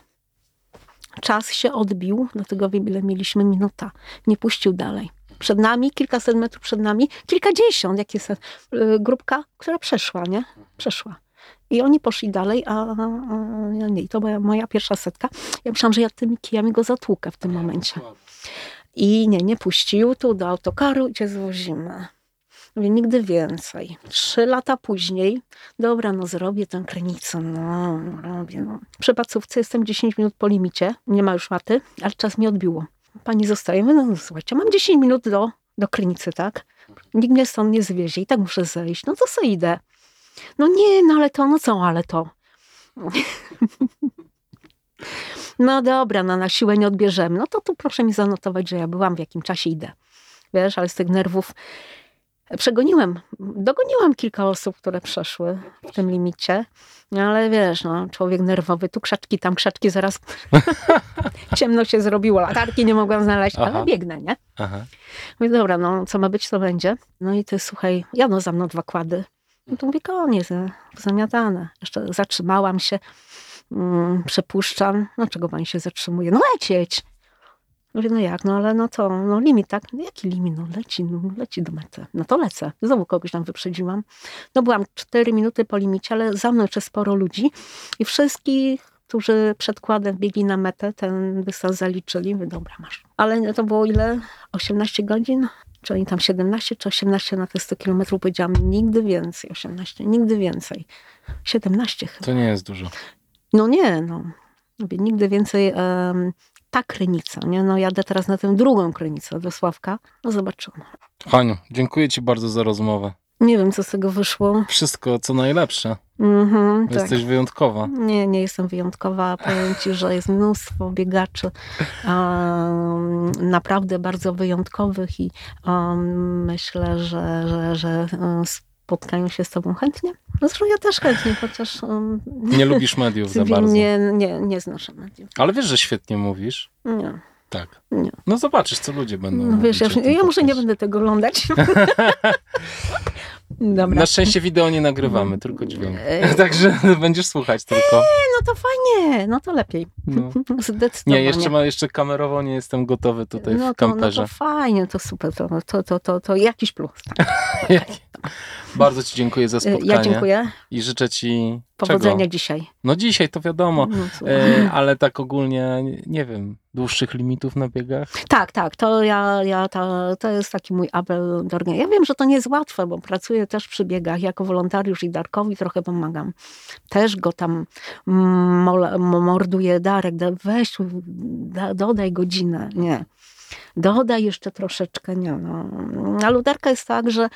Czas się odbił, dlatego ile mieliśmy minuta. Nie puścił dalej. Przed nami, kilkaset metrów przed nami, kilkadziesiąt, jak jest y, grupka, która przeszła, nie? Przeszła. I oni poszli dalej, a, ja nie. I to była moja pierwsza setka. Ja myślałam, że ja tymi kijami go zatłukę w tym momencie. I nie, nie puścił. Tu do autokaru i cię zwozimy. Mówię, nigdy więcej. Trzy lata później, dobra, no zrobię tę krynicę, no, robię. No. Przy pacówce jestem 10 minut po limicie, nie ma już maty, ale czas mi odbiło. Pani zostaje, no słuchajcie, mam 10 minut do, do krynicy, tak? Nikt mnie stąd nie zwiezie i tak muszę zejść, no to co idę? No nie, no ale to, no co, ale to. No dobra, no na siłę nie odbierzemy. No to tu proszę mi zanotować, że ja byłam, w jakim czasie idę. Wiesz, ale z tych nerwów przegoniłem, dogoniłam kilka osób, które przeszły w tym limicie, no ale wiesz, no, człowiek nerwowy, tu krzaczki, tam krzaczki, zaraz (laughs) ciemno się zrobiło, latarki nie mogłam znaleźć, Aha. ale biegnę, nie? Aha. Mówię, dobra, no co ma być, to będzie. No i ty, słuchaj, jadą za mną dwa kłady. No to mówię, koniec, e, zamiatane. Jeszcze zatrzymałam się, mm, przepuszczam. No czego pani się zatrzymuje? No lecieć! Mówię, no jak, no ale no to, no limit, tak? No jaki limit? No leci, no leci do mety. No to lecę. Znowu kogoś tam wyprzedziłam. No byłam cztery minuty po limicie, ale za mną jeszcze sporo ludzi i wszystkich, którzy przed kładem biegli na metę, ten dystans zaliczyli. Dobra, masz. Ale to było ile? 18 godzin? Czy oni tam 17 czy 18 na te 100 kilometrów? Powiedziałam, nigdy więcej. 18, nigdy więcej. 17 chyba. To nie jest dużo. No nie, no. Mówię, nigdy więcej em, ta krynica, nie? No jadę teraz na tę drugą krynicę do Sławka. No zobaczymy. Haniu, dziękuję Ci bardzo za rozmowę. Nie wiem, co z tego wyszło. Wszystko, co najlepsze. Mhm, tak. Jesteś wyjątkowa. Nie, nie jestem wyjątkowa. Powiem Ci, że jest mnóstwo biegaczy um, naprawdę bardzo wyjątkowych i um, myślę, że, że, że spotkają się z Tobą chętnie. No zresztą ja też chętnie, chociaż um, Nie lubisz mediów za bardzo. nie, nie, nie znoszę mediów. Ale wiesz, że świetnie mówisz. Nie, Tak. nie. No zobaczysz, co ludzie będą No wiesz, ja, ja może nie będę tego oglądać. (laughs) Dobra. Na szczęście wideo nie nagrywamy, tylko dźwięk. E, (laughs) Także (laughs) będziesz słuchać tylko. No to fajnie, no to lepiej. No. Zdecydowanie. Nie, jeszcze, ma, jeszcze kamerowo nie jestem gotowy tutaj no w to, no kamperze. to fajnie, to super, to, to, to, to, to jakiś plus. Bardzo Ci dziękuję za spotkanie. Ja dziękuję. I życzę Ci Powodzenia czego? dzisiaj. No dzisiaj to wiadomo, No, słuchaj. e, ale tak ogólnie, nie- wiem, dłuższych limitów na biegach? Tak, tak, to ja, ja to, to jest taki mój apel do organizacji. Ja wiem, że to nie jest łatwe, bo pracuję też przy biegach jako wolontariusz i Darkowi trochę pomagam. Też go tam morduję. Darek, da, weź, da, dodaj godzinę. Nie. Dodaj jeszcze troszeczkę, nie. No. Ale u Darka jest tak, że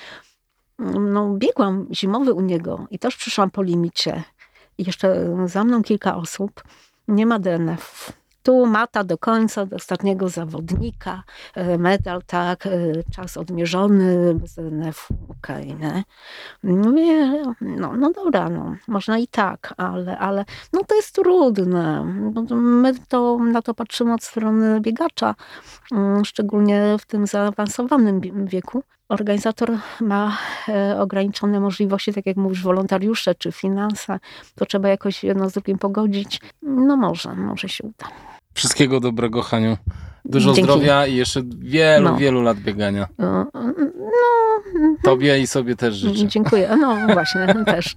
no, biegłam zimowy u niego i też przyszłam po limicie. I jeszcze za mną kilka osób. Nie ma DNF. Tu mata do końca, do ostatniego zawodnika. e, Medal, tak, e, czas odmierzony, bez DNF-u, okej, nie? Mówię, no, no dobra, no, można i tak, ale, ale no to jest trudne. to My to, na to patrzymy od strony biegacza, mm, szczególnie w tym zaawansowanym wieku. Organizator ma e, ograniczone możliwości, tak jak mówisz, wolontariusze czy finanse, to trzeba jakoś jedno z drugim pogodzić. No może, może się uda. Wszystkiego dobrego, Haniu. Dużo Dzięki. zdrowia i jeszcze wielu, No. wielu lat biegania. E, No, Tobie i sobie też życzę, dziękuję. No właśnie, (laughs) też.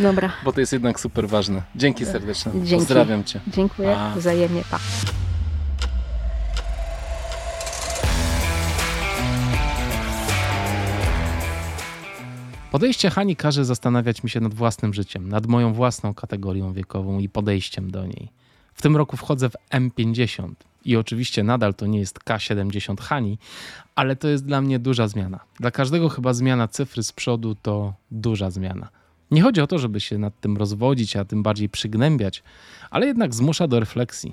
Dobra, bo to jest jednak super ważne. Dzięki serdeczne. Dzięki. Pozdrawiam Cię. dziękuję. Pa. Wzajemnie, pa. Podejście Hani każe zastanawiać mi się nad własnym życiem, nad moją własną kategorią wiekową i podejściem do niej. W tym roku wchodzę w M50 i oczywiście nadal to nie jest K70 Hani, ale to jest dla mnie duża zmiana. Dla każdego chyba zmiana cyfry z przodu to duża zmiana. Nie chodzi o to, żeby się nad tym rozwodzić, a tym bardziej przygnębiać, ale jednak zmusza do refleksji.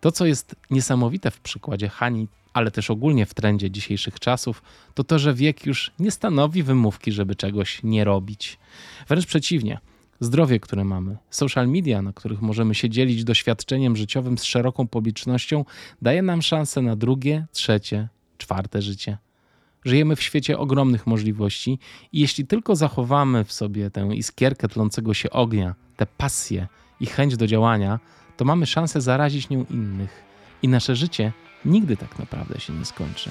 To, co jest niesamowite w przykładzie Hani, ale też ogólnie w trendzie dzisiejszych czasów, to to, że wiek już nie stanowi wymówki, żeby czegoś nie robić. Wręcz przeciwnie. Zdrowie, które mamy, social media, na których możemy się dzielić doświadczeniem życiowym z szeroką publicznością, daje nam szansę na drugie, trzecie, czwarte życie. Żyjemy w świecie ogromnych możliwości i jeśli tylko zachowamy w sobie tę iskierkę tlącego się ognia, tę pasję i chęć do działania, to mamy szansę zarazić nią innych i nasze życie nigdy tak naprawdę się nie skończy.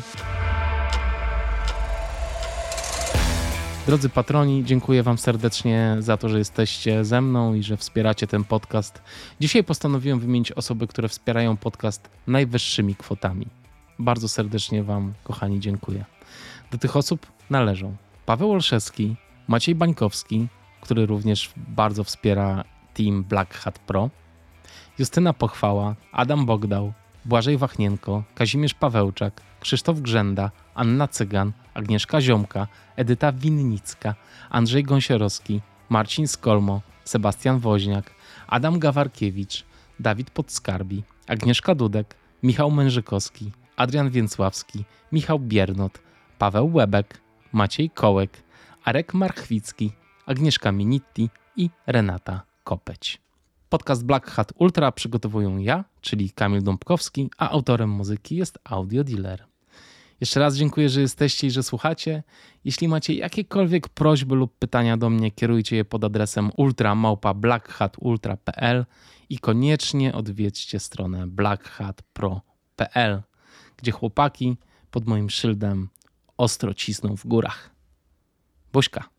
Drodzy patroni, dziękuję Wam serdecznie za to, że jesteście ze mną i że wspieracie ten podcast. Dzisiaj postanowiłem wymienić osoby, które wspierają podcast najwyższymi kwotami. Bardzo serdecznie Wam, kochani, dziękuję. Do tych osób należą Paweł Olszewski, Maciej Bańkowski, który również bardzo wspiera team Black Hat Pro, Justyna Pochwała, Adam Bogdał, Błażej Wachnienko, Kazimierz Pawełczak, Krzysztof Grzenda, Anna Cygan, Agnieszka Ziomka, Edyta Winnicka, Andrzej Gąsiorowski, Marcin Skolmo, Sebastian Woźniak, Adam Gawarkiewicz, Dawid Podskarbi, Agnieszka Dudek, Michał Mężykowski, Adrian Więcławski, Michał Biernot, Paweł Łebek, Maciej Kołek, Arek Marchwicki, Agnieszka Minitti i Renata Kopeć. Podcast Black Hat Ultra przygotowuję ja, czyli Kamil Dąbkowski, a autorem muzyki jest Audio Dealer. Jeszcze raz dziękuję, że jesteście i że słuchacie. Jeśli macie jakiekolwiek prośby lub pytania do mnie, kierujcie je pod adresem ultramałpa.blackhatultra.pl i koniecznie odwiedźcie stronę blackhatpro.pl, gdzie chłopaki pod moim szyldem ostro cisną w górach. Buźka.